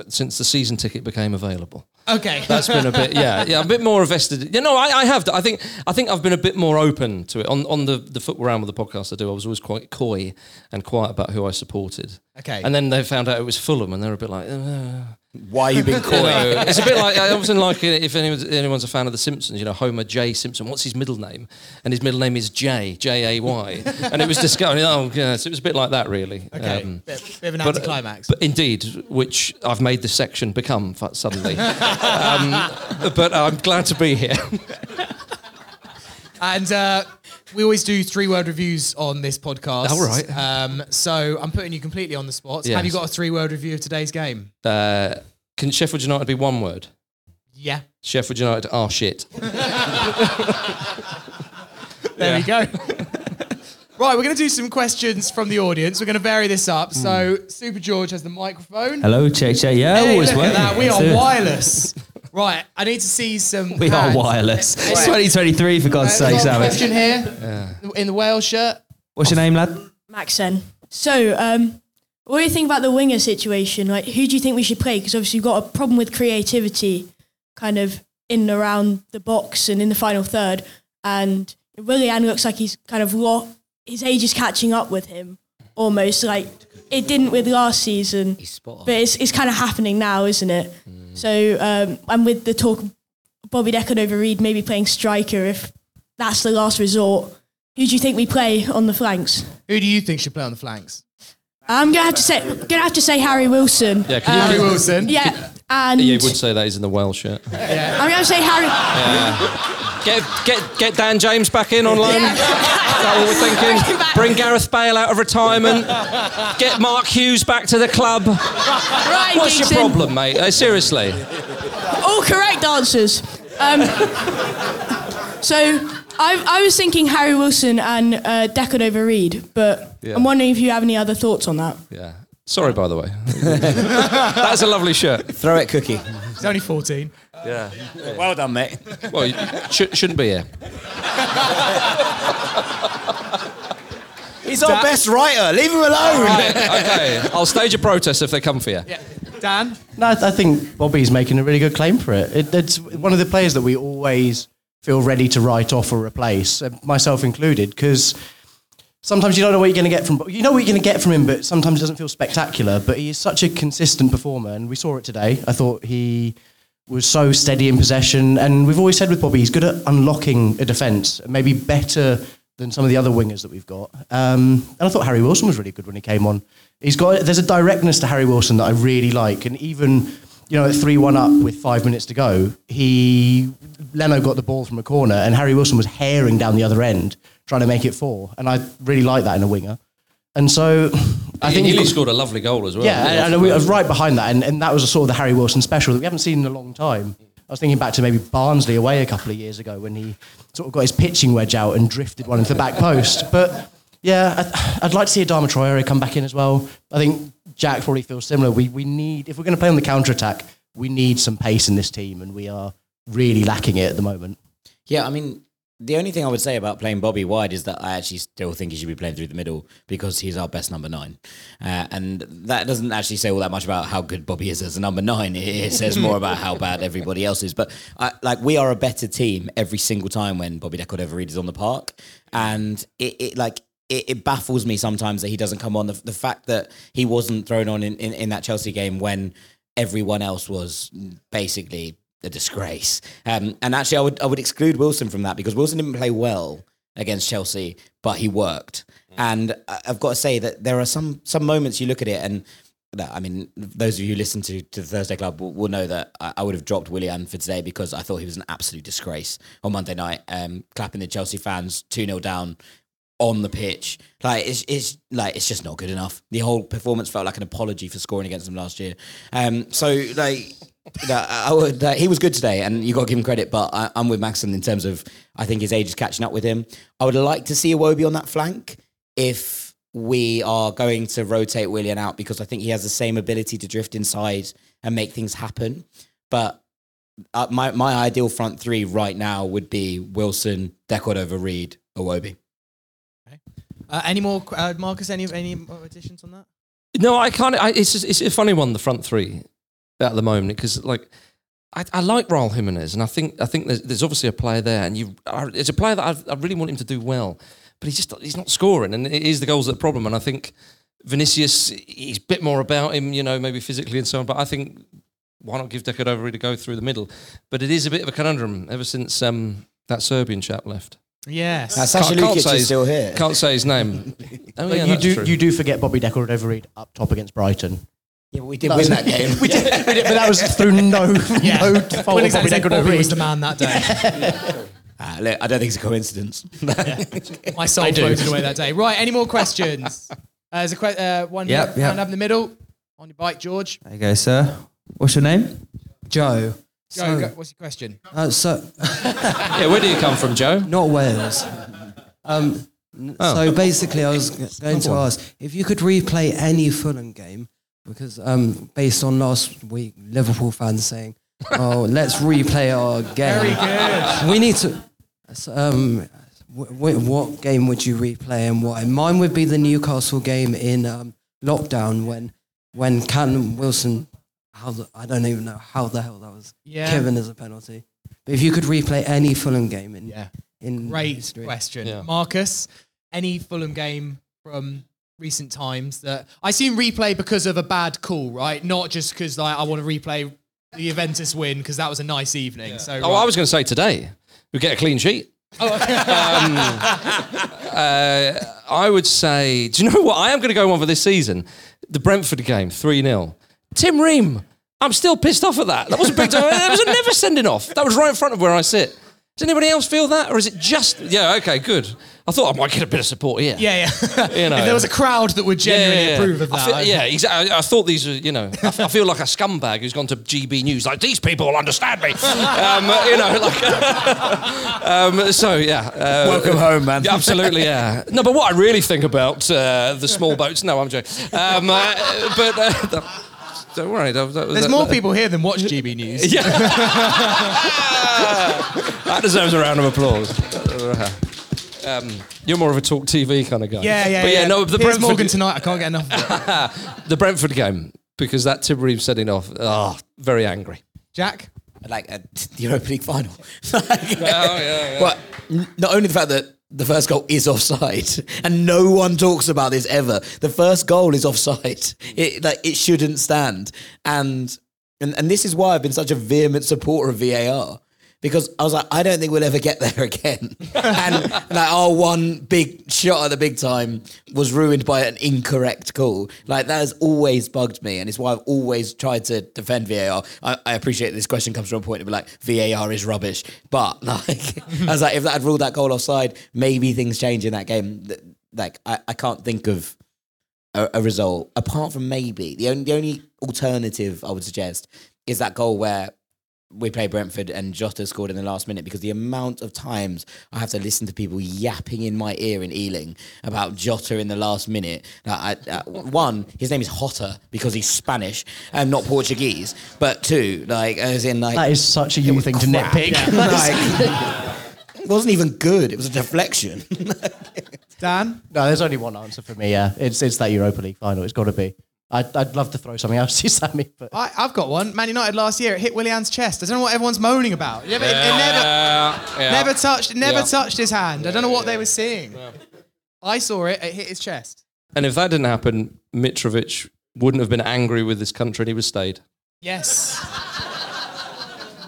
since the season ticket became available. Okay. [laughs] That's been a bit, yeah, yeah, a bit more invested. You know, I, I have. I think, I think I've been a bit more open to it on on the the football round with the podcast I do. I was always quite coy and quiet about who I supported. Okay. And then they found out it was Fulham, and they were a bit like, uh, Why you been [laughs] you coy? know, it's a bit like I often like if anyone's, anyone's a fan of The Simpsons. You know, Homer J Simpson. What's his middle name? And his middle name is J J A Y. [laughs] And it was discovered. Oh, yeah, so it was a bit like that, really. Okay. Um, bit, bit of an but- anticlimax. But indeed, which I've made this section become suddenly. um, but I'm glad to be here. [laughs] And uh, we always do three word reviews on this podcast. Oh, right. Um, so I'm putting you completely on the spot. Yes. Have you got a three word review of today's game? Uh, can Sheffield United be one word? Yeah. Sheffield United are shit. [laughs] There we go. [laughs] right, we're going to do some questions from the audience. We're going to vary this up. So Super George has the microphone. Hello, check, check. Yeah, Hey, always look at that. We Let's are it. wireless. [laughs] right, I need to see some. We are wireless. It's 2023, for God's sake, we've a Sam. question here in the whale shirt. What's your name, lad? Maxen. So, um, what do you think about the winger situation? Like, who do you think we should play? Because obviously, we've got a problem with creativity, kind of in and around the box and in the final third. And Willian looks like he's kind of lo- his age is catching up with him, almost like it didn't with last season. spot on. But it's it's kind of happening now, isn't it? So, um, and with the talk Bobby De Cordova-Reid maybe playing striker if that's the last resort. Who do you think we play on the flanks? Who do you think should play on the flanks? I'm gonna have to say, gonna have to say Harry Wilson. Yeah, can you- Harry Wilson. Yeah, and Yeah, you would say that he's in the Welsh shirt. I'm gonna say Harry. Get, get, get Dan James back in on loan. Is that what we're thinking? Bring Gareth Bale out of retirement. Get Mark Hughes back to the club. Right, What's your problem, mate? Uh, seriously. All correct answers. Um, so I, I was thinking Harry Wilson and uh, De Cordova-Reid, but Yeah. I'm wondering if you have any other thoughts on that. Yeah. Sorry, by the way. [laughs] That's a lovely shirt. Throw it, Cookie. He's only 14. Yeah. Well done, mate. Well, you sh- shouldn't be here. He's our best writer. Leave him alone. okay. I'll stage a protest if they come for you. Dan? No, I, I think Bobby's making a really good claim for it. it. It's one of the players that we always feel ready to write off or replace, uh, myself included, because sometimes you don't know what you're going to get from. You know what you're going to get from him, but sometimes it doesn't feel spectacular. But he is such a consistent performer, and we saw it today. I thought he was so steady in possession, and we've always said with Bobby, he's good at unlocking a defence, maybe better than some of the other wingers that we've got. Um, and I thought Harry Wilson was really good when he came on. He's got there's a directness to Harry Wilson that I really like, and even you know at three one up with five minutes to go, he Leno got the ball from a corner, and Harry Wilson was herring down the other end trying to make it four, and I really like that in a winger. And so I he think he scored a lovely goal as well. yeah, and, and we- I was right behind that, and, and that was a sort of the Harry Wilson special that we haven't seen in a long time. I was thinking back to maybe Barnsley away a couple of years ago when he sort of got his pitching wedge out and drifted one into the back post. But yeah, I'd, I'd like to see Adama Traore come back in as well. I think Jack probably feels similar. We, we need, if we're going to play on the counter attack, we need some pace in this team, and we are really lacking it at the moment. Yeah, I mean, the only thing I would say about playing Bobby wide is that I actually still think he should be playing through the middle because he's our best number nine. Uh, and that doesn't actually say all that much about how good Bobby is as a number nine. It, says more about how bad everybody else is. But I, like, we are a better team every single time when Bobby De Cordova-Reid is on the park. And it, it like, it, it, baffles me sometimes that he doesn't come on. The, the fact that he wasn't thrown on in, in, in that Chelsea game when everyone else was basically a disgrace. Um, and actually, I would I would exclude Wilson from that because Wilson didn't play well against Chelsea, but he worked. And I've got to say that there are some some moments you look at it and. I mean, those of you who listen to, to the Thursday Club will, will know that I, I, would have dropped Willian for today because I thought he was an absolute disgrace on Monday night, um, clapping the Chelsea fans 2 0 down on the pitch. Like it's it's like it's just not good enough. The whole performance felt like an apology for scoring against them last year. Um, so like. I would, uh, he was good today, and you got to give him credit. But I, am with Maxon in terms of I think his age is catching up with him. I would like to see Iwobi on that flank if we are going to rotate Willian out because I think he has the same ability to drift inside and make things happen. But uh, my my ideal front three right now would be Wilson, De Cordova-Reid, Iwobi. Uh, any more, uh, Marcus? Any any more additions on that? No, I can't. I, it's just, it's a funny one, the front three, at the moment, because like I, I like Raul Jimenez, and I think I think there's, there's obviously a player there, and you it's a player that I, I really want him to do well, but he's just he's not scoring, and it is the goals that the problem. And I think Vinicius, he's a bit more about him, you know, maybe physically and so on. But I think why not give De Cordova to go through the middle? But it is a bit of a conundrum ever since um, that Serbian chap left. Yes. Uh, Sasha Can't- can't say is his- still here. Can't say his name. [laughs] Oh, yeah, you do true. you do forget Bobby De Cordova-Reid up top against Brighton. Yeah, but we did win that game. [laughs] we, did, we did, but that was through no no [laughs] fault Wouldn't exactly Bobby Bobby was the man that day. [laughs] Ah, look, I don't think it's a coincidence. My soul floated away that day. Right, any more questions? Uh, there's a que- uh, one Yep, yep. hand up in the middle. On your bike, George. There you go, sir. What's your name? Joe. Go, So- go. What's your question? Uh, so, yeah, where do you come from, Joe? not Wales. Um, Oh. So basically, I was going to ask if you could replay any Fulham game, because um, based on last week, Liverpool fans saying, "Oh, let's replay our game." Very good. We need to. so, Um, w- w- what game would you replay and why? Mine would be the Newcastle game in um, lockdown when when Callum Wilson. How the, I don't even know how the hell that was Yeah. given as a penalty. But if you could replay any Fulham game in Yeah. in Great history. question. Yeah. Marcus, any Fulham game from recent times that I assume replay because of a bad call, right? Not just because like I want to replay the Juventus win because that was a nice evening. So Oh, I was going to say today we get a clean sheet. Oh, um, uh, I would say, do you know what? I am going to go on for this season. The Brentford game, 3 0. Tim Ream, I'm still pissed off at that. That was a big time. That was a never sending off. That was right in front of where I sit. Does anybody else feel that? Or is it just, yeah, okay, good. I thought I might get a bit of support here. yeah, yeah. [laughs] You know. if there was a crowd that would genuinely approve of that, feel- I'd- yeah, exactly. I thought these were, you know, I, f- I feel like a scumbag who's gone to GB News. Like these people will understand me. [laughs] um, you know, like. [laughs] um, so yeah. Uh, Welcome home, man. yeah, absolutely, yeah. No, but what I really think about uh, the small boats, no, I'm joking. Um, uh, but uh, don't worry. That, that, There's that- more that- people here than watch GB News. [laughs] Yeah. [laughs] that deserves a round of applause. Um, you're more of a talk TV kind of guy. Yeah, yeah, But yeah, yeah. no, the Piers Brentford, Morgan tonight. I can't get enough. Of it. [laughs] the Brentford game because that Tim setting off. Oh, very angry. Jack. like a the Europa League final. Like, yeah, yeah. Well, n- not only the fact that the first goal is offside, [laughs] and no one talks about this ever. The first goal is offside. It like it shouldn't stand, and and and this is why I've been such a vehement supporter of VAR. Because I was like, I don't think we'll ever get there [laughs] again. and like our one big shot at the big time was ruined by an incorrect call. Like that has always bugged me, and it's why I've always tried to defend VAR. I, I appreciate this question comes from a point of like VAR is rubbish, but [laughs] like I was like, if that had ruled that goal offside, maybe things change in that game. Like I, I can't think of a, a result apart from maybe the only the only alternative I would suggest is that goal where we play Brentford and Jota scored in the last minute because the amount of times I have to listen to people yapping in my ear in Ealing about Jota in the last minute. Like, I, uh, one, his name is Hotter because he's Spanish and not Portuguese. But two, like as in like That is such a you thing to crap. nitpick. [laughs] Like, it wasn't even good. It was a deflection. Dan? No, there's only one answer for me. Yeah, it's it's that Europa League final. It's got to be. I'd, I'd love to throw something else [laughs] to you, Sammy, but I, I've got one. Man United last year, it hit Willian's chest. I don't know what everyone's moaning about. It never, it- it Yeah, never, yeah. never touched, it never Yeah. touched his hand. I don't know what they were seeing. I saw it. It hit his chest. And if that didn't happen, Mitrovic wouldn't have been angry with this country and he would have stayed. Yes.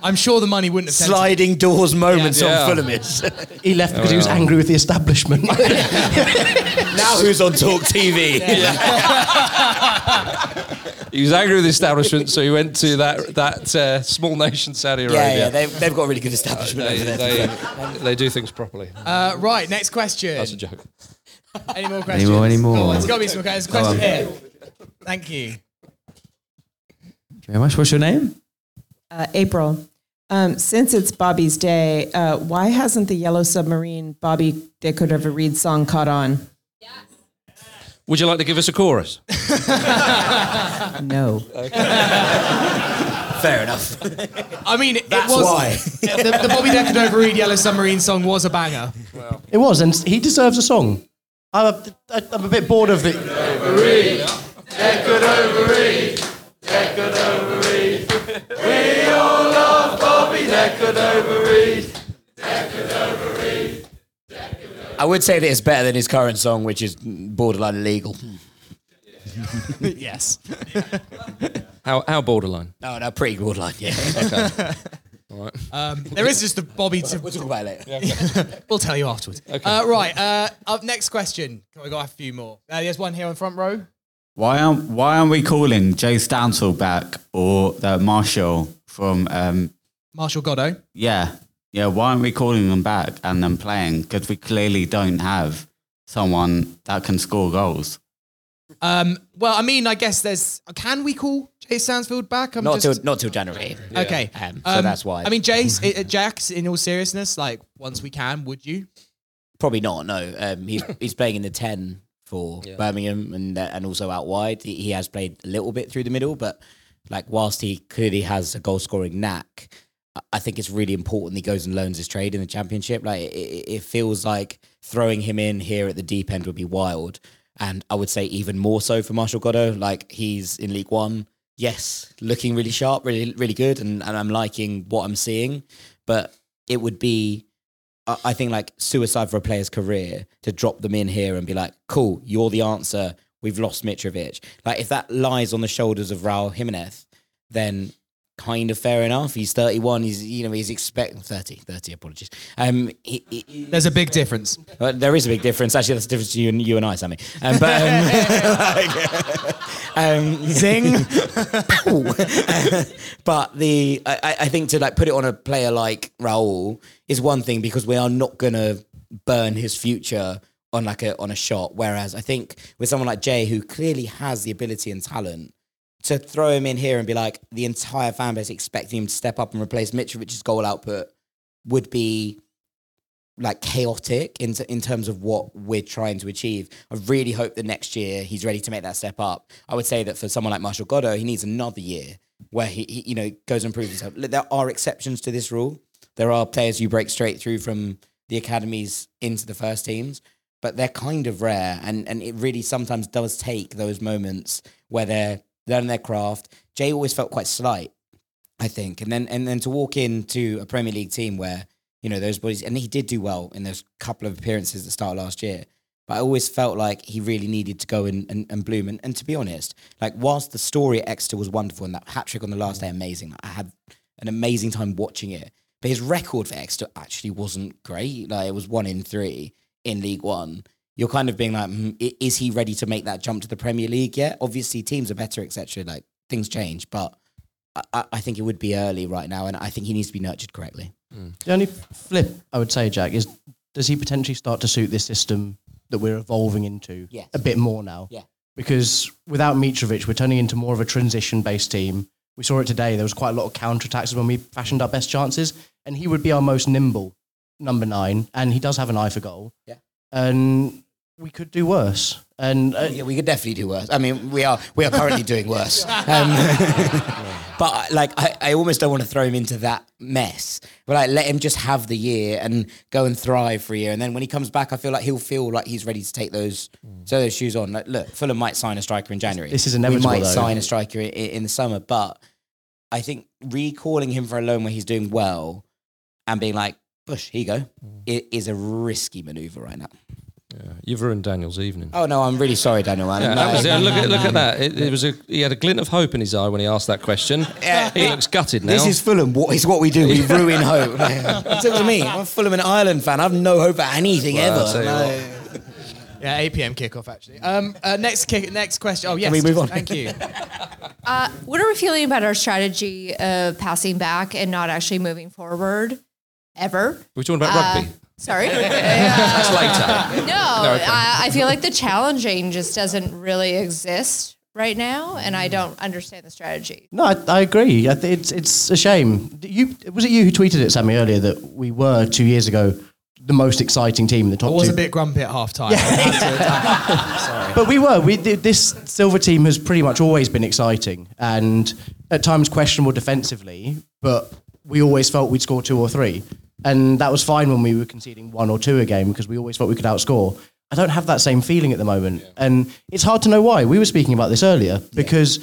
I'm sure the money wouldn't have tempted- Sliding doors moments Yeah. on Fulhamish. [laughs] he left because he was angry with the establishment. [laughs] now who's on Talk TV? He was angry with the establishment, so he went to that that uh, small nation, Saudi Arabia. Yeah, yeah, they've, they've got a really good establishment they, over there. they, they do things properly. Uh, right, next question. That's a joke. Any more questions? Any more, any more? Go on, There's got to be some questions. Go Question here. Thank you. Thank you very much. What's your name? Uh, April. Um, since it's Bobby's day, uh, why hasn't the Yellow Submarine Bobby De Cordova-Reid song caught on? Would you like to give us a chorus? [laughs] No. Fair enough. I mean, it That's was why. the, the Bobby De Cordova-Reid Yellow Submarine song was a banger. it was, and he deserves a song. I'm a, I'm a bit bored of it. I would say that it's better than his current song, which is borderline illegal. [laughs] yes. [laughs] How, how borderline? No, no, pretty borderline, yeah. Okay. [laughs] All right. Um, there is just a Bobby to. We'll talk about it later. we'll tell you afterwards. Uh, right. Uh, up next question. We got a few more. Uh, there's one here on front row. Why aren't Why aren't we calling Joe Stansfield back or the Marshall from? Um, Martial Godo. yeah, yeah. Why aren't we calling them back and then playing? Because we clearly don't have someone that can score goals. Um, well, I mean, I guess there's. Can we call Jay Stansfield back? I'm Not just- till not till January. Okay. Um, so that's why. I mean, Jace, uh, Jax, in all seriousness, like, once we can, would you? Probably not. No, um, he's [laughs] he's playing in the ten for Birmingham and uh, and also out wide. He, he has played a little bit through the middle, but like whilst he clearly has a goal scoring knack, I- think it's really important he goes and learns his trade in the championship. Like it, it feels like throwing him in here at the deep end would be wild, and I would say even more so for Martial Godo. Like he's in League One. Yes, looking really sharp, really really good, and, and I'm liking what I'm seeing. But it would be I I think like suicide for a player's career to drop them in here and be like, cool, you're the answer. We've lost Mitrovic. Like if that lies on the shoulders of Raul Jimenez, then kind of fair enough. He's 31. He's you know he's expect 30, 30. Apologies. Um, he, he- There's a big difference. uh, there is a big difference. Actually, that's the difference between you and, you and I, Sammy. Um, but um, [laughs] um, Zing. [laughs] but the I, I- I think to like put it on a player like Raul is one thing because we are not gonna burn his future on like a on a shot. Whereas I think with someone like Jay who clearly has the ability and talent to throw him in here and be like the entire fan base expecting him to step up and replace Mitrovic's goal output would be like chaotic in, in terms of what we're trying to achieve. I really hope that next year he's ready to make that step up. I would say that for someone like Martial Godo, he needs another year where he, he you know goes and proves himself. There are exceptions to this rule. There are players you break straight through from the academies into the first teams, but they're kind of rare, and and it really sometimes does take those moments where they're learning their craft. Jay always felt quite slight, I think, and then and then to walk into a Premier League team where you know those boys, and he did do well in those couple of appearances at the start last year. But I always felt like he really needed to go and, and, and bloom. And, and to be honest, like whilst the story at Exeter was wonderful and that hat trick on the last day amazing, I had an amazing time watching it. But his record for Exeter actually wasn't great. Like it was one in three in League One. You're kind of being like, hmm, i- is he ready to make that jump to the Premier League yet? Obviously, teams are better, etc. Like things change, but I- I, think it would be early right now, and I think he needs to be nurtured correctly. Mm. The only flip I would say, Jack, is does he potentially start to suit this system that we're evolving into Yes. a bit more now? Yeah. Because without Mitrovic, we're turning into more of a transition based team We saw it today. There was quite a lot of counter attacks when we fashioned our best chances, and he would be our most nimble number nine, and he does have an eye for goal. Yeah. and we could do worse. And uh, yeah, we could definitely do worse. I mean, we are we are currently doing worse. [laughs] Um, [laughs] but like, I, I almost don't want to throw him into that mess. But like, let him just have the year and go and thrive for a year. And then when he comes back, I feel like he'll feel like he's ready to take those so those shoes on. Like, look, Fulham might sign a striker in January. This is inevitable, We might though. sign a striker in, in the summer, but I think recalling him for a loan where he's doing well and being like, "Bush, here you go," it is a risky maneuver right now. You've ruined Daniel's evening. Oh no, I'm really sorry, Daniel. Man. Yeah, No. was it. look at look at that. It, it was a he had a glint of hope in his eye when he asked that question. he looks gutted now. This is Fulham. What is what we do? We ruin hope. [laughs] That's what I mean. I'm a Fulham and Ireland fan. I have no hope for anything Well, ever. tell you No. Yeah, 8 p.m. kickoff actually. Um, uh, next kick, next question. Oh yes, Can we move on? Thank you. [laughs] Uh, what are we feeling about our strategy of passing back and not actually moving forward ever? We're talking about Uh, rugby. Sorry. [laughs] That's later. No, No, okay. I, I feel like the challenging just doesn't really exist right now, and I don't understand the strategy. No, I, I agree. I th- it's it's a shame. You was it you who tweeted it, Sammy, earlier that we were two years ago the most exciting team in the top. I was two. a bit grumpy at half time. [laughs] But we were. We th- this Silva team has pretty much always been exciting and at times questionable defensively, but we always felt we'd score two or three, and that was fine when we were conceding one or two a game because we always thought we could outscore. I don't have that same feeling at the moment, and it's hard to know why. We were speaking about this earlier because.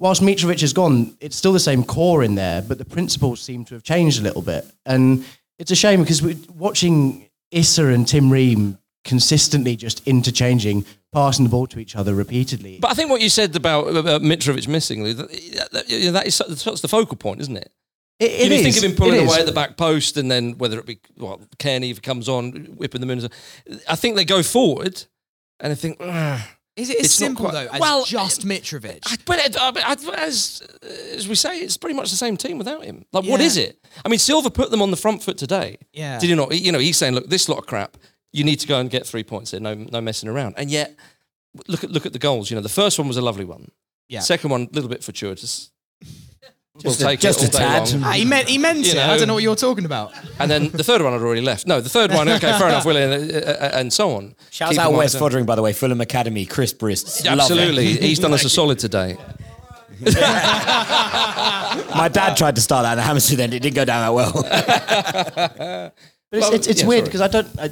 Whilst Mitrovic is gone, it's still the same core in there, but the principles seem to have changed a little bit. And it's a shame because we're watching Issa and Tim Ream consistently just interchanging, passing the ball to each other repeatedly. But I think what you said about, about Mitrovic missing, that, that, that is that's the focal point, isn't it? It- it you is, think of him pulling away at the back post, and then whether it be well, Cairney if he comes on, whipping them in. I think they go forward, and I think. "Ugh, Is it as it's simple quite- though as well, just Mitrovic? But it, I I- as as we say, it's pretty much the same team without him. Like, what Yeah. is it? I mean, Silva put them on the front foot today. Yeah. Did you not? You know, he's saying, look, this lot of crap. You need to go and get three points here. No, no messing around. And yet, look at look at the goals. You know, the first one was a lovely one. Yeah. Second one, a little bit fortuitous. Just we'll a- take just it all a day tad. long. Ah, he meant- he meant You it. I don't know what you're talking about. And then the third one had already left. No, the third one, okay, fair enough, Willie, and, uh, and so on. Shouts Keep out in mind Wes that- Foddering, by the way, Fulham Academy, Chris Brist. Love Absolutely, [laughs] he's done us a solid today. My dad tried to start that in Hammersmith, then it didn't go down that well. [laughs] But it's, Well, it's, it's yeah, weird sorry. because I don't. I,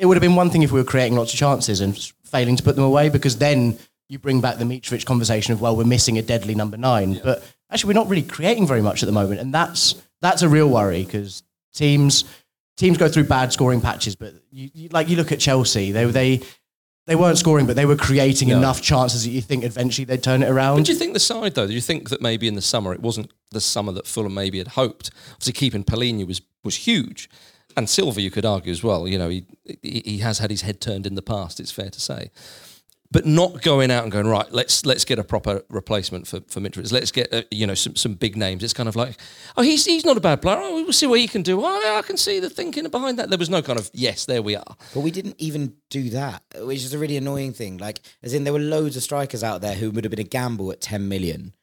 it would have been one thing if we were creating lots of chances and s- failing to put them away, because then you bring back the Mitrovic conversation of well, we're missing a deadly number nine. But actually, we're not really creating very much at the moment, and that's that's a real worry because teams teams go through bad scoring patches. But you, you, like you look at Chelsea, they they they weren't scoring, but they were creating enough chances that you think eventually they'd turn it around. But do you think the side though? Do you think that maybe in the summer it wasn't the summer that Fulham maybe had hoped? Obviously, keeping Palhinha was was huge, and Silva you could argue as well. You know, he he he has had his head turned in the past. It's fair to say. But not going out and going right. Let's let's get a proper replacement for for Mitrovic. Let's get uh, you know some some big names. It's kind of like oh he's he's not a bad player. Oh, we'll see what he can do. Oh, I can see the thinking behind that. There was no kind of yes, there we are. But we didn't even do that, which is a really annoying thing. Like, as in, there were loads of strikers out there who would have been a gamble at 10 million.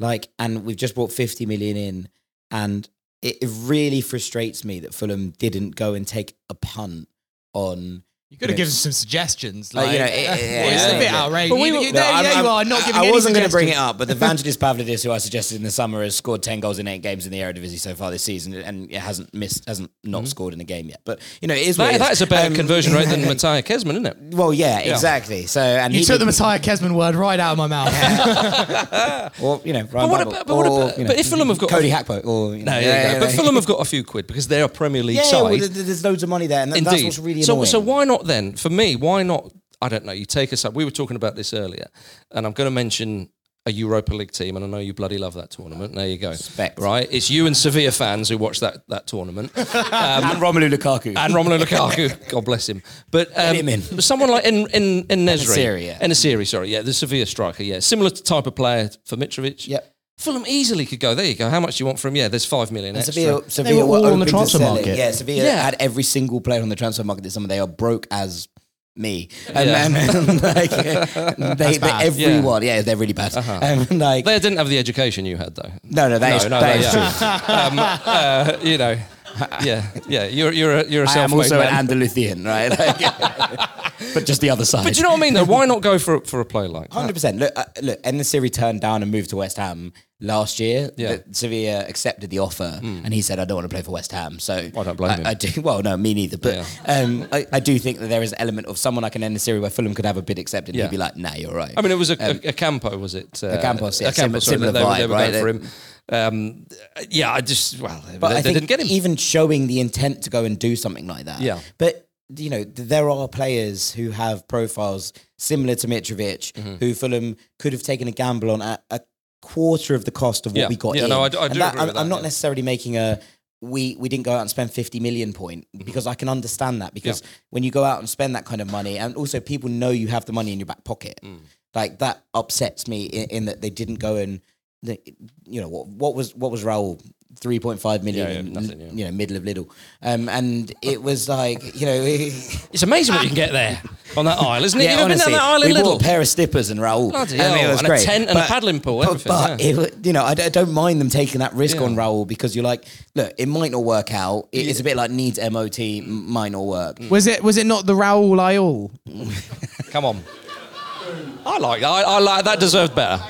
Like, and we've just brought 50 million in. And it, it really frustrates me that Fulham didn't go and take a punt on. You could have given some suggestions. Like, Like, you know, it- it- [laughs] it's yeah, a bit yeah. outrageous. But we You- were- you- No, there, I'm- there you I'm- are, not giving I any wasn't going to bring it suggestions. up, but the [laughs] Vangelis Pavlidis, who I suggested in the summer, has scored ten goals in eight games in the Eredivisie so far this season, and it hasn't missed, hasn't not scored in a game yet. But you know, it is. what That, it that is a better Um, conversion rate than [laughs] Matthias Kesman, isn't it? Well, yeah, Yeah. exactly. So, and You he took the did- Matthias Kesman word right out of my mouth. or you know, Ryan But what Babel, about- but what or, about- you know, but if Fulham have got Cody Gakpo, or you know, No, yeah, yeah, yeah, but yeah. Fulham have got a few quid because they're a Premier League yeah, side. well, there- there's loads of money there, and that- that's what's really so, annoying. so why not then? For me, why not? I don't know. You take us up. We were talking about this earlier, and I'm going to mention a Europa League team, and I know you bloody love that tournament. There you go. Right, it's you and Sevilla fans who watch that that tournament, um, [laughs] and Romelu Lukaku, and Romelu Lukaku. God bless him. But um, him in. someone like in En in Nesri, En-Nesyri, yeah. En-Nesyri, sorry, yeah, the Sevilla striker, yeah, similar type of player for Mitrovic. Yep. Fulham easily could go. There you go. How much do you want from? Yeah, there's five million And extra. Sevilla, Sevilla were open to sell it. Yeah, Sevilla Yeah. had every single player on the transfer market this summer. They are broke as me. Yeah. And, and, [laughs] [laughs] like, they, That's they, bad. everyone, yeah. they're really bad. Uh-huh. [laughs] Um, like, they didn't have the education you had, though. No, no, that no, is- no, that no, is yeah. true. um, uh, you know, [laughs] yeah, yeah. You're you're a, you're a I am self-made also man. an Andalusian, right? [laughs] Like, [laughs] but just the other side. But you know what I mean? Though, why not go for for a play like that? Hundred percent. Look, uh, look. En-Nesyri turned down and moved to West Ham last year. Yeah. But Sevilla accepted the offer, and he said, "I don't want to play for West Ham." So I don't blame him. I do. Well, no, me neither. But um, I, I do think that there is an element of someone like an En-Nesyri where Fulham could have a bid accepted. and Yeah. He'd be like, "Nah, you're right." I mean, it was a, Um, a, a Campo, was it? Uh, a Campos, yeah, a Campo, similar- sorry, similar they, they were- they vibe, were right? going for him. Um, yeah, I just well, But they I think didn't get him. even showing the intent to go and do something like that. Yeah. But you know, there are players who have profiles similar to Mitrovic, Mm-hmm. who Fulham could have taken a gamble on at a quarter of the cost of what Yeah. we got Yeah, in. no, I I do that- I'm, with I'm not yeah. necessarily making a we we didn't go out and spend 50 million point Mm-hmm. because I can understand that because when you go out and spend that kind of money and also people know you have the money in your back pocket Mm. like that upsets me in, in that they didn't go and the, you know what what was what was Raul 3.5 million Yeah, yeah, nothing, yeah. you know middle of Lidl, um, and it was like you know [laughs] It's amazing what you can get there on that isle, isn't it? yeah, You've ever honestly, been on that isle in we Lidl? bought a pair of slippers and Raul Bloody I mean, hell, it was and a tent and a paddling pool, but, everything, but yeah. it you know I, don't mind them taking that risk Yeah. on Raul because you're like look it might not work out It- it's a bit like needs MOT m- might not work Was it was it not the Raoul Ayul? Come on. I like that. I, I like that. Deserved better.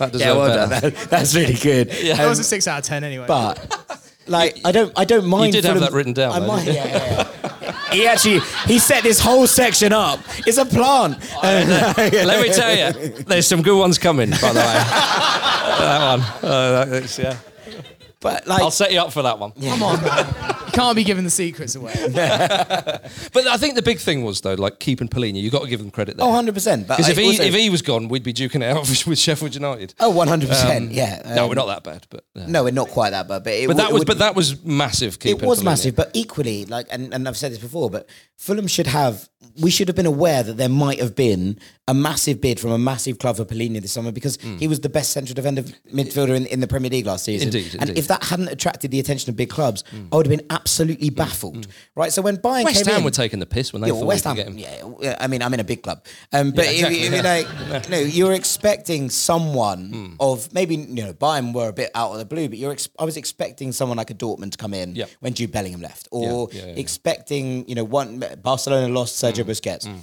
That deserved yeah well better. done That- [laughs] that's really good [laughs] Yeah. That was Um, a six out of ten anyway. but [laughs] like I don't I don't mind You did have that written down, I though, might, didn't you? yeah, yeah. he actually he set this whole section up it's a plant Let me tell you, there's some good ones coming. By the way, that one. Uh, that's, yeah. But like, I'll set you up for that one. Come on, man. You can't be giving the secrets away. [laughs] But I think the big thing was though, like keeping Palhinha. You got to give them credit there. Oh, 100%. But Because if he also- if he was gone, we'd be duking it out [laughs] with Sheffield United. Oh, 100%, Um, yeah. no, Um, we're not that bad, but yeah. no we're not quite that bad but it but w- that was would- but that was massive. it was Palhinha. massive, but equally, like, and, and I've said this before, but Fulham should have, we should have been aware that there might have been a massive bid from a massive club for Palhinha this summer because he was the best central defender midfielder in, in the Premier League last season. Hmm. Indeed, and indeed. Hmm. if that hadn't attracted the attention of big clubs, I would have been absolutely baffled. Right? So when Bayern came. West Ham in, were taking the piss when they yeah, thought West Ham, yeah, I mean, I'm in a big club, um, but Yeah, if- exactly, if, you [laughs] yeah. like, no, you're expecting someone of maybe you know Bayern were a bit out of the blue, but you're ex- I was expecting someone like a Dortmund to come in when Jude Bellingham left, or expecting you know one Barcelona lost Sergio mm. Busquets. Mm.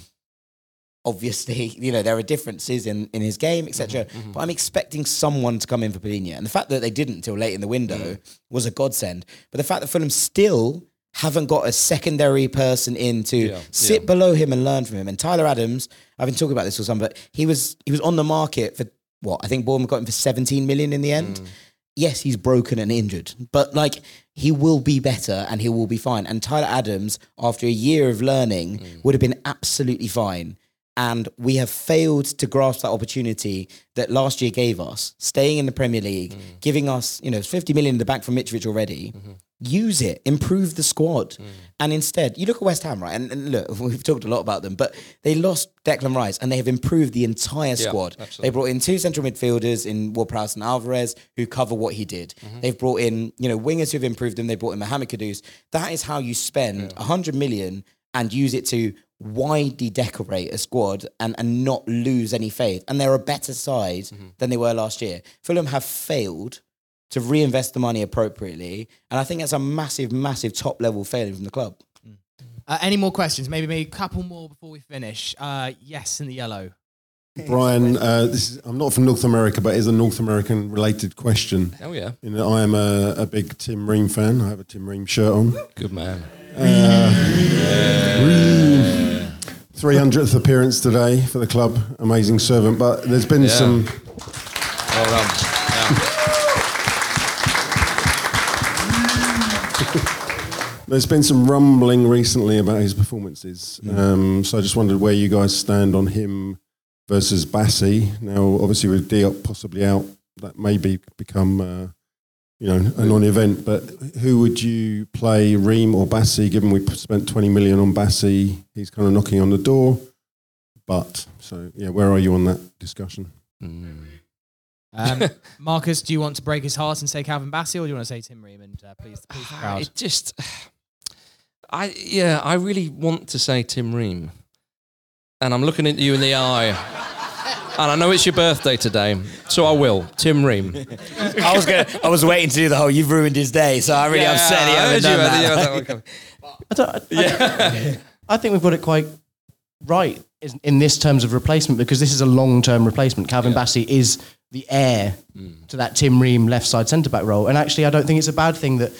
Obviously, [laughs] you know there are differences in, in his game, etc. Mm-hmm, mm-hmm. But I'm expecting someone to come in for Palhinha, and the fact that they didn't until late in the window mm. was a godsend. But the fact that Fulham still haven't got a secondary person in to Yeah, sit yeah. below him and learn from him. And Tyler Adams, I've been talking about this with some, but he was he was on the market for what I think Bournemouth got him for 17 million in the end. Yes, he's broken and injured, but like he will be better and he will be fine. And Tyler Adams, after a year of learning, mm. would have been absolutely fine. And we have failed to grasp that opportunity that last year gave us, staying in the Premier League, mm. giving us, you know, 50 million in the bank from Mitrovic already. Mm-hmm. Use it, improve the squad. And instead, you look at West Ham, right? And, and look, [laughs] we've talked a lot about them, but they lost Declan Rice and they have improved the entire squad. absolutely. They brought in two central midfielders in Ward and Alvarez who cover what he did. Mm-hmm. They've brought in, you know, wingers who've improved them. They brought in Mohamed Kudus. That is how you spend a 100 million and use it to widely decorate a squad and, and not lose any faith. And they're a better side Mm-hmm. than they were last year. Fulham have failed to reinvest the money appropriately. And I think that's a massive, massive top level failing from the club. Uh, any more questions? Maybe maybe a couple more before we finish. Uh, yes, in the yellow. Brian, uh, this is, I'm not from North America, but it's a North American related question. Oh, yeah. You know, I am a, a big Tim Ream fan. I have a Tim Ream shirt on. Good man. Uh, 300th appearance today for the club. Amazing servant. But there's been Yeah. some. Well done. There's been some rumbling recently about his performances. Mm. Um, so I just wondered where you guys stand on him versus Bassey. Now, obviously, with Diop possibly out, that may be become uh, you know a non-event. But who would you play, Ream or Bassey? Given we spent 20 million on Bassey, he's kind of knocking on the door. But so yeah, where are you on that discussion? Um, [laughs] Marcus, do you want to break his heart and say Calvin Bassey, or do you want to say Tim Ream and uh, please, please the crowd? It just, I yeah, I really want to say Tim Ream, and I'm looking at you in the eye. And I know it's your birthday today, so I will. Tim Ream. I was gonna, I was waiting to do the whole. You've ruined his day, so I'm really Yeah, upset that you I haven't heard you had- that. you had that one coming. [laughs] I, don't, I, I think we've got it quite right in- in this terms of replacement because this is a long-term replacement. Calvin Bassey is the heir mm. to that Tim Ream left side centre back role, and actually, I don't think it's a bad thing that.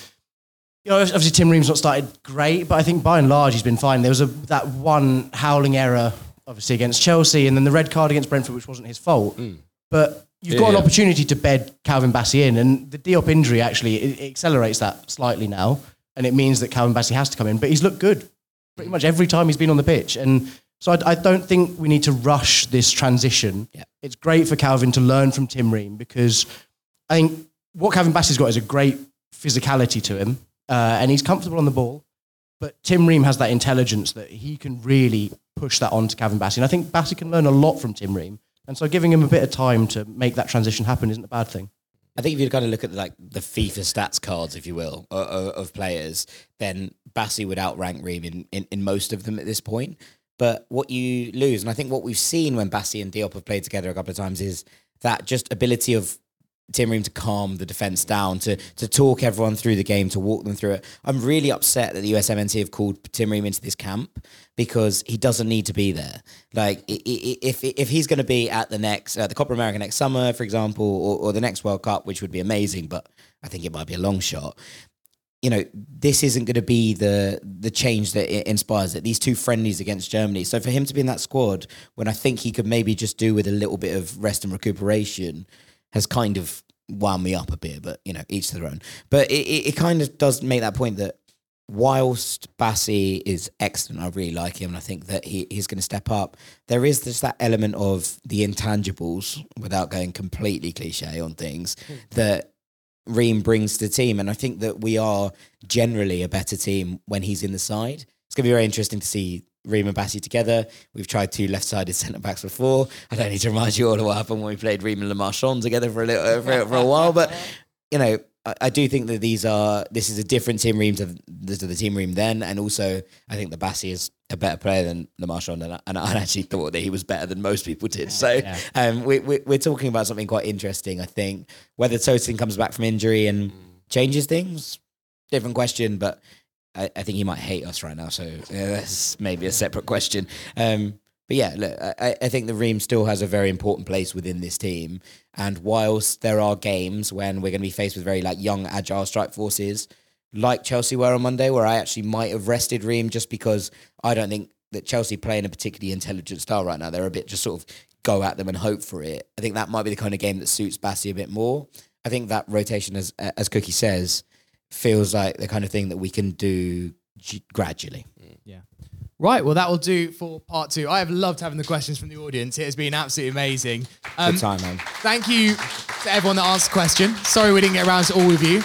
You know, obviously Tim Ream's not started great, but I think by and large he's been fine. There was a that one howling error, obviously against Chelsea, and then the red card against Brentford, which wasn't his fault. Mm. But you've Yeah, got an yeah. opportunity to bed Calvin Bassey in, and the Diop injury actually it, it accelerates that slightly now, and it means that Calvin Bassey has to come in. But he's looked good pretty much every time he's been on the pitch, and so I, I don't think we need to rush this transition. It's great for Calvin to learn from Tim Ream because I think what Calvin Bassey's got is a great physicality to him, uh, and he's comfortable on the ball. But Tim Ream has that intelligence that he can really push that on to Calvin Bassey. And I think Bassey can learn a lot from Tim Ream. And so giving him a bit of time to make that transition happen isn't a bad thing. I think if you kind of look at like the FIFA stats cards, if you will, of, players, then Bassey would outrank Ream in, in, in most of them at this point. But what you lose, and I think what we've seen when Bassey and Diop have played together a couple of times, is that just ability of Tim Ream to calm the defense down, to to talk everyone through the game, to walk them through it. I'm really upset that the USMNT have called Tim Ream into this camp because he doesn't need to be there. Like if if he's going to be at the next uh, the Copa America next summer, for example, or, or the next World Cup, which would be amazing, but I think it might be a long shot. You know, this isn't going to be the the change that it inspires it. These two friendlies against Germany. So for him to be in that squad, when I think he could maybe just do with a little bit of rest and recuperation, has kind of wound me up a bit, but you know, each to their own. But it, it, it kind of does make that point that whilst Bassey is excellent, I really like him, and I think that he, he's going to step up. There is just that element of the intangibles, without going completely cliche on things, hmm. that Ream brings to the team, and I think that we are generally a better team when he's in the side. It's going to be very interesting to see Ream and Bassey together. We've tried two left-sided centre backs before. I don't need to remind you all of what happened when we played Ream and Le Marchand together for a little for, for a while, but you know. I- I do think that these are this is a different team Ream to the, to the team Ream then, and also I think the Bassey is a better player than Le Marchand, and I, and I actually thought that he was better than most people did. So um, we, we, we're talking about something quite interesting. I think whether Tosin comes back from injury and changes things, different question, but I, I think he might hate us right now. So yeah, that's maybe a separate question. Um, but yeah, look, I, I think the Ream still has a very important place within this team. And whilst there are games when we're going to be faced with very like young, agile strike forces, like Chelsea were on Monday, where I actually might have rested Ream just because I don't think that Chelsea play in a particularly intelligent style right now. They're a bit just sort of go at them and hope for it. I think that might be the kind of game that suits Bassey a bit more. I think that rotation, as as Cookie says, feels like the kind of thing that we can do g- gradually. Yeah. Right, well, that will do for part two. I have loved having the questions from the audience. It has been absolutely amazing. Um, Good time, man. Thank you to everyone that asked a question. Sorry we didn't get around to all of you.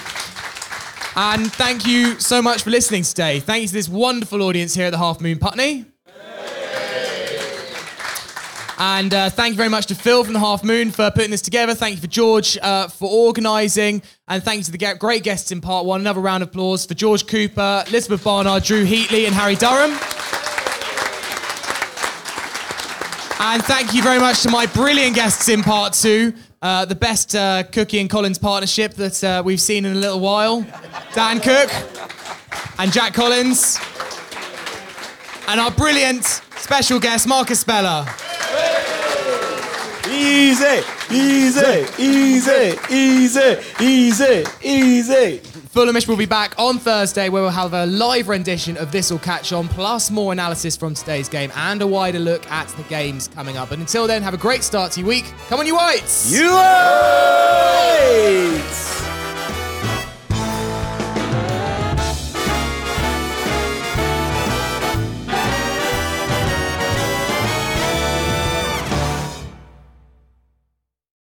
And thank you so much for listening today. Thank you to this wonderful audience here at the Half Moon Putney. And uh, thank you very much to Phil from the Half Moon for putting this together. Thank you for George uh, for organising. And thank you to the great guests in part one. Another round of applause for George Cooper, Elizabeth Barnard, Drew Heatley, and Harry Durham. And thank you very much to my brilliant guests in part two. Uh, the best uh, Cookie and Collins partnership that uh, we've seen in a little while. Dan Cook and Jack Collins. And our brilliant special guest, Marcus Speller. Easy, easy, easy, easy, easy, easy. Fulhamish will be back on Thursday where we'll have a live rendition of This Will Catch On, plus more analysis from today's game and a wider look at the games coming up. And until then, have a great start to your week. Come on, you Whites! You